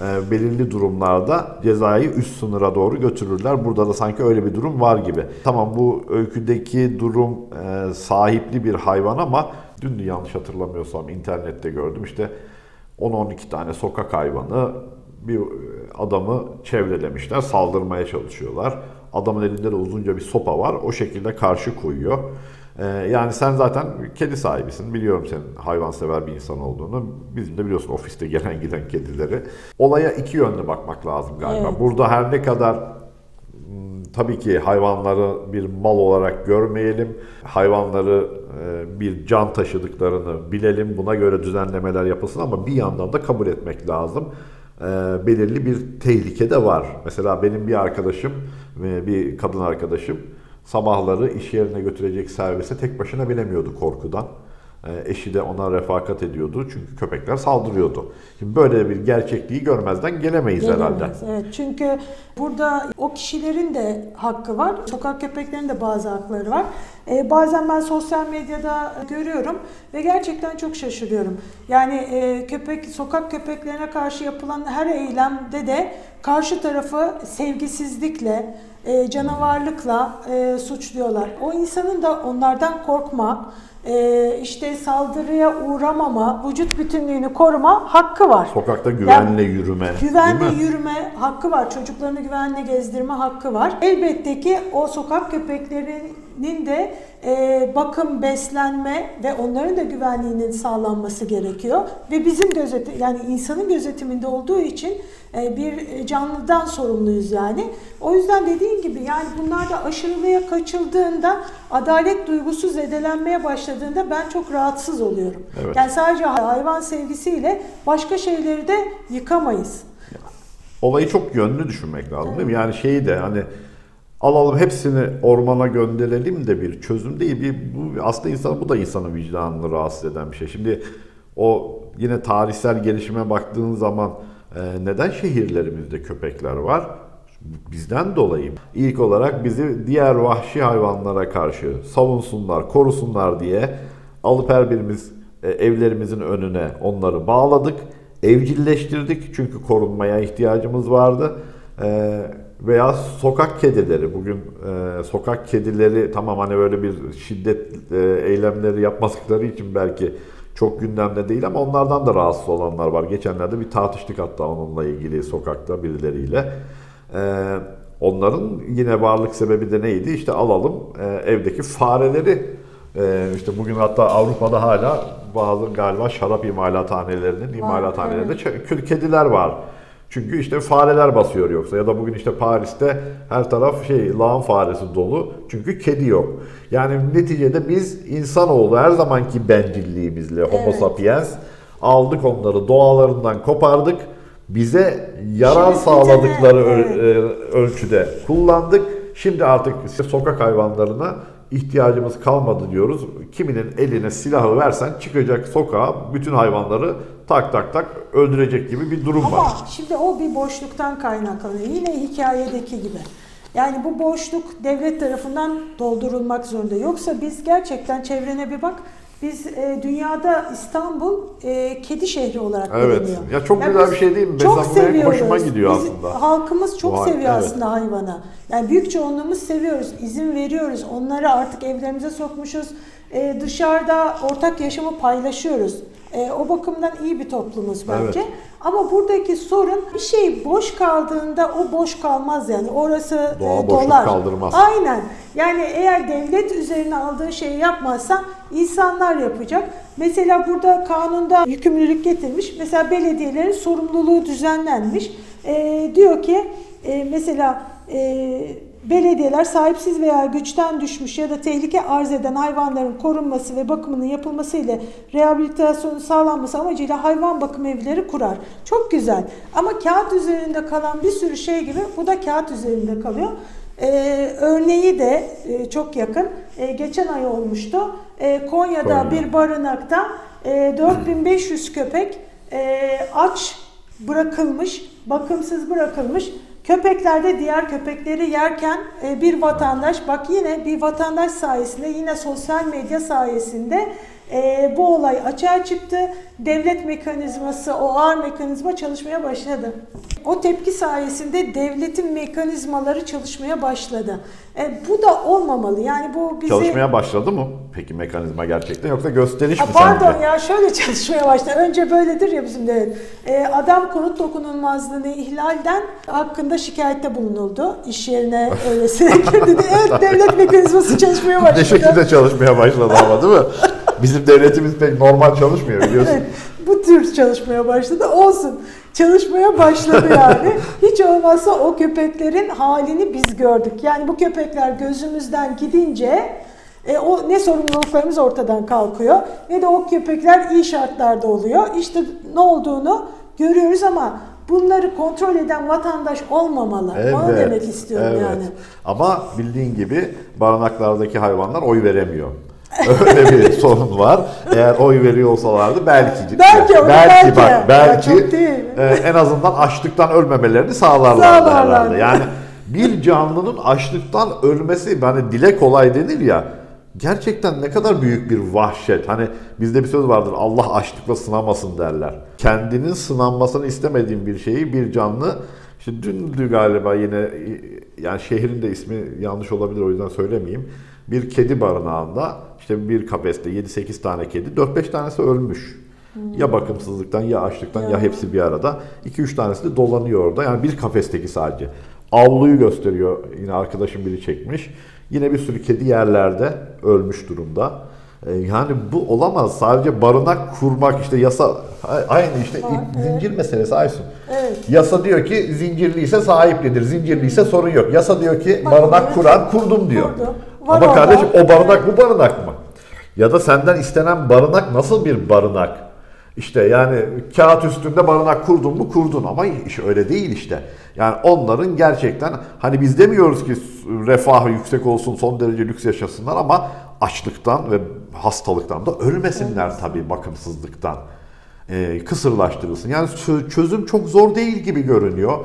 e, belirli durumlarda cezayı üst sınıra doğru götürürler. Burada da sanki öyle bir durum var gibi. Tamam bu öyküdeki durum e, sahipli bir hayvan ama dün de yanlış hatırlamıyorsam internette gördüm işte 10-12 tane sokak hayvanı bir adamı çevrelemişler, saldırmaya çalışıyorlar. Adamın elinde de uzunca bir sopa var, o şekilde karşı koyuyor. Ee, yani sen zaten kedi sahibisin, biliyorum senin hayvansever bir insan olduğunu. Bizim de biliyorsun ofiste <laughs> gelen giden kedileri. Olaya iki yönlü bakmak lazım galiba. Evet. Burada her ne kadar Hmm, Tabii ki hayvanları bir mal olarak görmeyelim. Hayvanları e, bir can taşıdıklarını bilelim. Buna göre düzenlemeler yapılsın ama bir yandan da kabul etmek lazım. E, Belirli bir tehlike de var. Mesela benim bir arkadaşım, bir kadın arkadaşım sabahları iş yerine götürecek servise tek başına binemiyordu korkudan. E, Eşi de ona refakat ediyordu çünkü köpekler saldırıyordu. Şimdi böyle bir gerçekliği görmezden gelemeyiz herhalde. Gelemeyiz. Evet çünkü burada o kişilerin de hakkı var. Sokak köpeklerinin de bazı hakları var. Ee, bazen ben sosyal medyada görüyorum ve gerçekten çok şaşırıyorum. Yani e, köpek sokak köpeklerine karşı yapılan her eylemde de karşı tarafı sevgisizlikle, e, canavarlıkla e, suçluyorlar. O insanın da onlardan korkma, e, işte saldırıya uğramama, vücut bütünlüğünü koruma hakkı var. Sokakta güvenle yürüme. Güvenle yürüme hakkı var. Çocuklarını güvenle gezdirme hakkı var. Elbette ki o sokak köpeklerinin de e, bakım, beslenme ve onların da güvenliğinin sağlanması gerekiyor. Ve bizim gözeti yani insanın gözetiminde olduğu için e, bir canlıdan sorumluyuz yani. O yüzden dediğim gibi yani bunlar da aşırılığa kaçıldığında adalet duygusu zedelenmeye başladığında ben çok rahatsız oluyorum. Evet. Yani sadece hayvan sevgisiyle başka şeyleri de yıkamayız. Olayı çok yönlü düşünmek lazım değil mi? Yani şeyi de hani alalım hepsini ormana gönderelim de bir çözüm değil. Bir, bu aslında insan bu da insanın vicdanını rahatsız eden bir şey. Şimdi o yine tarihsel gelişime baktığın zaman e, neden şehirlerimizde köpekler var? Bizden dolayı ilk olarak bizi diğer vahşi hayvanlara karşı savunsunlar, korusunlar diye alıp her birimiz e, evlerimizin önüne onları bağladık. Evcilleştirdik çünkü korunmaya ihtiyacımız vardı. E, veya sokak kedileri bugün e, sokak kedileri tamam hani böyle bir şiddet e, eylemleri yapmadıkları için belki çok gündemde değil ama onlardan da rahatsız olanlar var. Geçenlerde bir tartıştık hatta onunla ilgili sokakta birileriyle. Ee, onların yine varlık sebebi de neydi? İşte alalım e, evdeki fareleri. E, işte bugün hatta Avrupa'da hala bazı galiba şarap imalathanelerinin imalathanelerinde kül kediler var. Çünkü işte fareler basıyor yoksa ya da bugün işte Paris'te her taraf şey lağım faresi dolu çünkü kedi yok. Yani neticede biz insanoğlu her zamanki bencilliğimizle homo Evet. sapiens aldık onları doğalarından kopardık. Bize yarar Şimdi sağladıkları tane, e, ölçüde kullandık. Şimdi artık sokak hayvanlarına ihtiyacımız kalmadı diyoruz. Kiminin eline silahı versen çıkacak sokağa bütün hayvanları tak tak tak öldürecek gibi bir durum var. Ama şimdi o bir boşluktan kaynaklanıyor. Yine hikayedeki gibi. Yani bu boşluk devlet tarafından doldurulmak zorunda. Yoksa biz gerçekten çevrene bir bak. Biz e, dünyada İstanbul e, kedi şehri olarak Evet. biliniyor. Ya çok güzel biz bir şey değil mi? Çok Mesela seviyoruz. hoşuma gidiyor Biz- aslında. Halkımız çok hal- seviyor evet. aslında hayvanı. Yani büyük çoğunluğumuz seviyoruz, izin veriyoruz. Onları artık evlerimize sokmuşuz. E, dışarıda ortak yaşamı paylaşıyoruz. E, o bakımdan iyi bir toplumuz bence. Evet. Ama buradaki sorun bir şey boş kaldığında o boş kalmaz yani. Orası Doğa e, dolar. kaldırmaz. Aynen. Yani eğer devlet üzerine aldığı şeyi yapmazsa insanlar yapacak. Mesela burada kanunda yükümlülük getirmiş. Mesela belediyelerin sorumluluğu düzenlenmiş. E, diyor ki e, mesela e, belediyeler sahipsiz veya güçten düşmüş ya da tehlike arz eden hayvanların korunması ve bakımının yapılması ile rehabilitasyonu sağlanması amacıyla hayvan bakım evleri kurar. Çok güzel. Ama kağıt üzerinde kalan bir sürü şey gibi bu da kağıt üzerinde kalıyor. Ee, örneği de e, çok yakın. E, geçen ay olmuştu. E, Konya'da Konya. bir barınakta e, 4500 köpek e, aç bırakılmış, bakımsız bırakılmış. Köpekler de diğer köpekleri yerken e, bir vatandaş, bak yine bir vatandaş sayesinde, yine sosyal medya sayesinde e, bu olay açığa çıktı. Devlet mekanizması, o ağır mekanizma çalışmaya başladı. O tepki sayesinde devletin mekanizmaları çalışmaya başladı. E, bu da olmamalı. Yani bu bizi... Çalışmaya başladı mı peki mekanizma gerçekten yoksa gösteriş Ha, mi pardon sence? ya şöyle <laughs> çalışmaya başladı. Önce böyledir ya bizim de. Ee, adam konut dokunulmazlığını ihlalden hakkında şikayette bulunuldu. İş yerine <laughs> öylesine girdi. Evet devlet mekanizması çalışmaya Ne başladı. şekilde çalışmaya başladı ama değil mi? <laughs> Bizim devletimiz pek normal çalışmıyor biliyorsun. Evet, <laughs> bu tür çalışmaya başladı. Olsun. Çalışmaya başladı yani. <laughs> Hiç olmazsa o köpeklerin halini biz gördük. Yani bu köpekler gözümüzden gidince e, o ne sorumluluklarımız ortadan kalkıyor ne de o köpekler iyi şartlarda oluyor. İşte ne olduğunu görüyoruz ama bunları kontrol eden vatandaş olmamalı. Onu demek istiyorum evet. yani. Ama bildiğin gibi barınaklardaki hayvanlar oy veremiyor. <laughs> Öyle bir sorun var. Eğer oy veriyor olsalardı belki Belki, onu belki. bak belki e, en azından açlıktan ölmemelerini sağlarlardı Sağlarlardı. herhalde. Yani bir canlının açlıktan ölmesi hani dile kolay denir ya. Gerçekten ne kadar büyük bir vahşet. Hani bizde bir söz vardır Allah açlıkla sınamasın derler. Kendinin sınanmasını istemediğin bir şeyi bir canlı işte dündü galiba yine yani şehrin de ismi yanlış olabilir o yüzden söylemeyeyim. Bir kedi barınağında işte bir kafeste 7-8 tane kedi 4-5 tanesi ölmüş. Ya bakımsızlıktan ya açlıktan ya. Ya. hepsi bir arada. 2-3 tanesi de dolanıyor orada. Yani bir kafesteki sadece. Avluyu gösteriyor. Yine arkadaşım biri çekmiş. Yine bir sürü kedi yerlerde ölmüş durumda. Ee, Yani bu olamaz. Sadece barınak kurmak işte yasa aynı işte Var, evet. zincir meselesi Aysun. Evet. Yasa diyor ki zincirliyse sahiplidir. Zincirliyse sorun yok. Yasa diyor ki barınak kuran kurdum diyor. Kurdu. Var Ama orada. kardeşim o barınak bu barınak mı? Ya da senden istenen barınak nasıl bir barınak? İşte yani kağıt üstünde barınak kurdun mu kurdun ama iş öyle değil işte. Yani onların gerçekten hani biz demiyoruz ki refahı yüksek olsun son derece lüks yaşasınlar ama açlıktan ve hastalıktan da ölmesinler tabii bakımsızlıktan. Ee, kısırlaştırılsın. Yani çö- çözüm çok zor değil gibi görünüyor.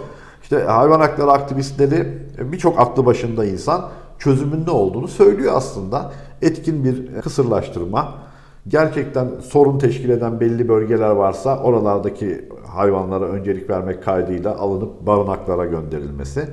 İşte hayvan hakları aktivistleri e, birçok aklı başında insan çözümün ne olduğunu söylüyor aslında. Etkin bir kısırlaştırma, gerçekten sorun teşkil eden belli bölgeler varsa oralardaki hayvanlara öncelik vermek kaydıyla alınıp barınaklara gönderilmesi.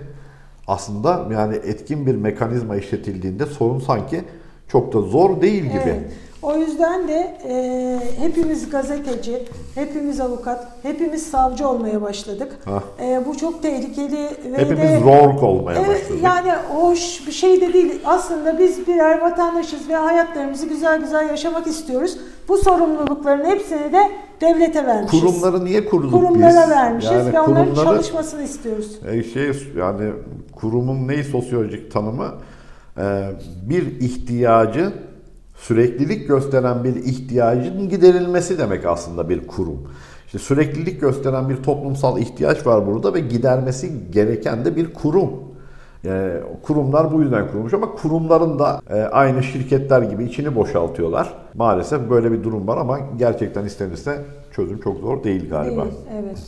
Aslında yani etkin bir mekanizma işletildiğinde sorun sanki çok da zor değil gibi. Evet. O yüzden de e, hepimiz gazeteci, hepimiz avukat, hepimiz savcı olmaya başladık. Hah. E, bu çok tehlikeli ve Hepimiz de... rork olmaya Evet, başladık. yani hoş bir şey de değil. Aslında biz birer vatandaşız ve hayatlarımızı güzel güzel yaşamak istiyoruz. Bu sorumlulukların hepsini de devlete vermişiz. Kurumları niye kurduk Kurumlara biz? vermişiz Yani ve onların çalışmasını istiyoruz. E, şey yani kurumun neyi sosyolojik tanımı E, bir ihtiyacı süreklilik gösteren bir ihtiyacın giderilmesi demek aslında bir kurum. İşte süreklilik gösteren bir toplumsal ihtiyaç var burada ve gidermesi gereken de bir kurum. E, kurumlar bu yüzden kurulmuş ama kurumların da e, aynı şirketler gibi içini boşaltıyorlar. Maalesef böyle bir durum var ama gerçekten istenirse çözüm çok zor değil galiba. Değil, evet.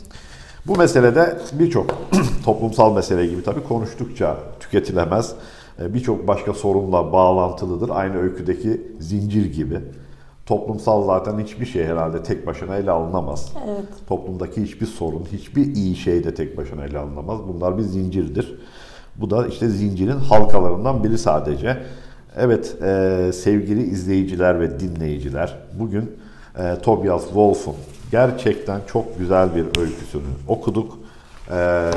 Bu meselede birçok <clears throat> toplumsal mesele gibi tabii konuştukça tüketilemez. Ee, Birçok başka sorunla bağlantılıdır. Aynı öyküdeki zincir gibi. Toplumsal zaten hiçbir şey herhalde tek başına ele alınamaz. Evet. Toplumdaki hiçbir sorun, hiçbir iyi şey de tek başına ele alınamaz. Bunlar bir zincirdir. Bu da işte zincirin halkalarından biri sadece. Evet e, sevgili izleyiciler ve dinleyiciler bugün e, Tobias Wolff'un gerçekten çok güzel bir öyküsünü okuduk. E,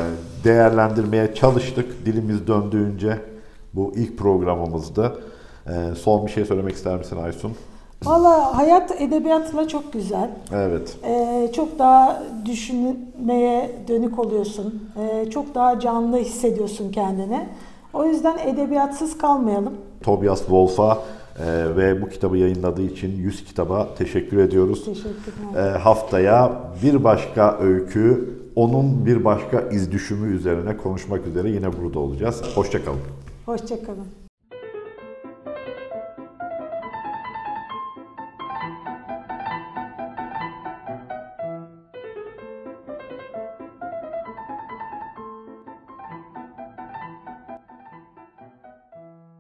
değerlendirmeye çalıştık dilimiz döndüğünce bu ilk programımızdı. E, son bir şey söylemek ister misin Aysun? Valla hayat edebiyatla çok güzel. Evet. Ee, çok daha düşünmeye dönük oluyorsun. Ee, çok daha canlı hissediyorsun kendini. O yüzden edebiyatsız kalmayalım. Tobias Wolff'a e, ve bu kitabı yayınladığı için 100 kitaba teşekkür ediyoruz. Teşekkürler. E, haftaya bir başka öykü, onun bir başka iz düşümü üzerine konuşmak üzere yine burada olacağız. Hoşçakalın. Hoşçakalın.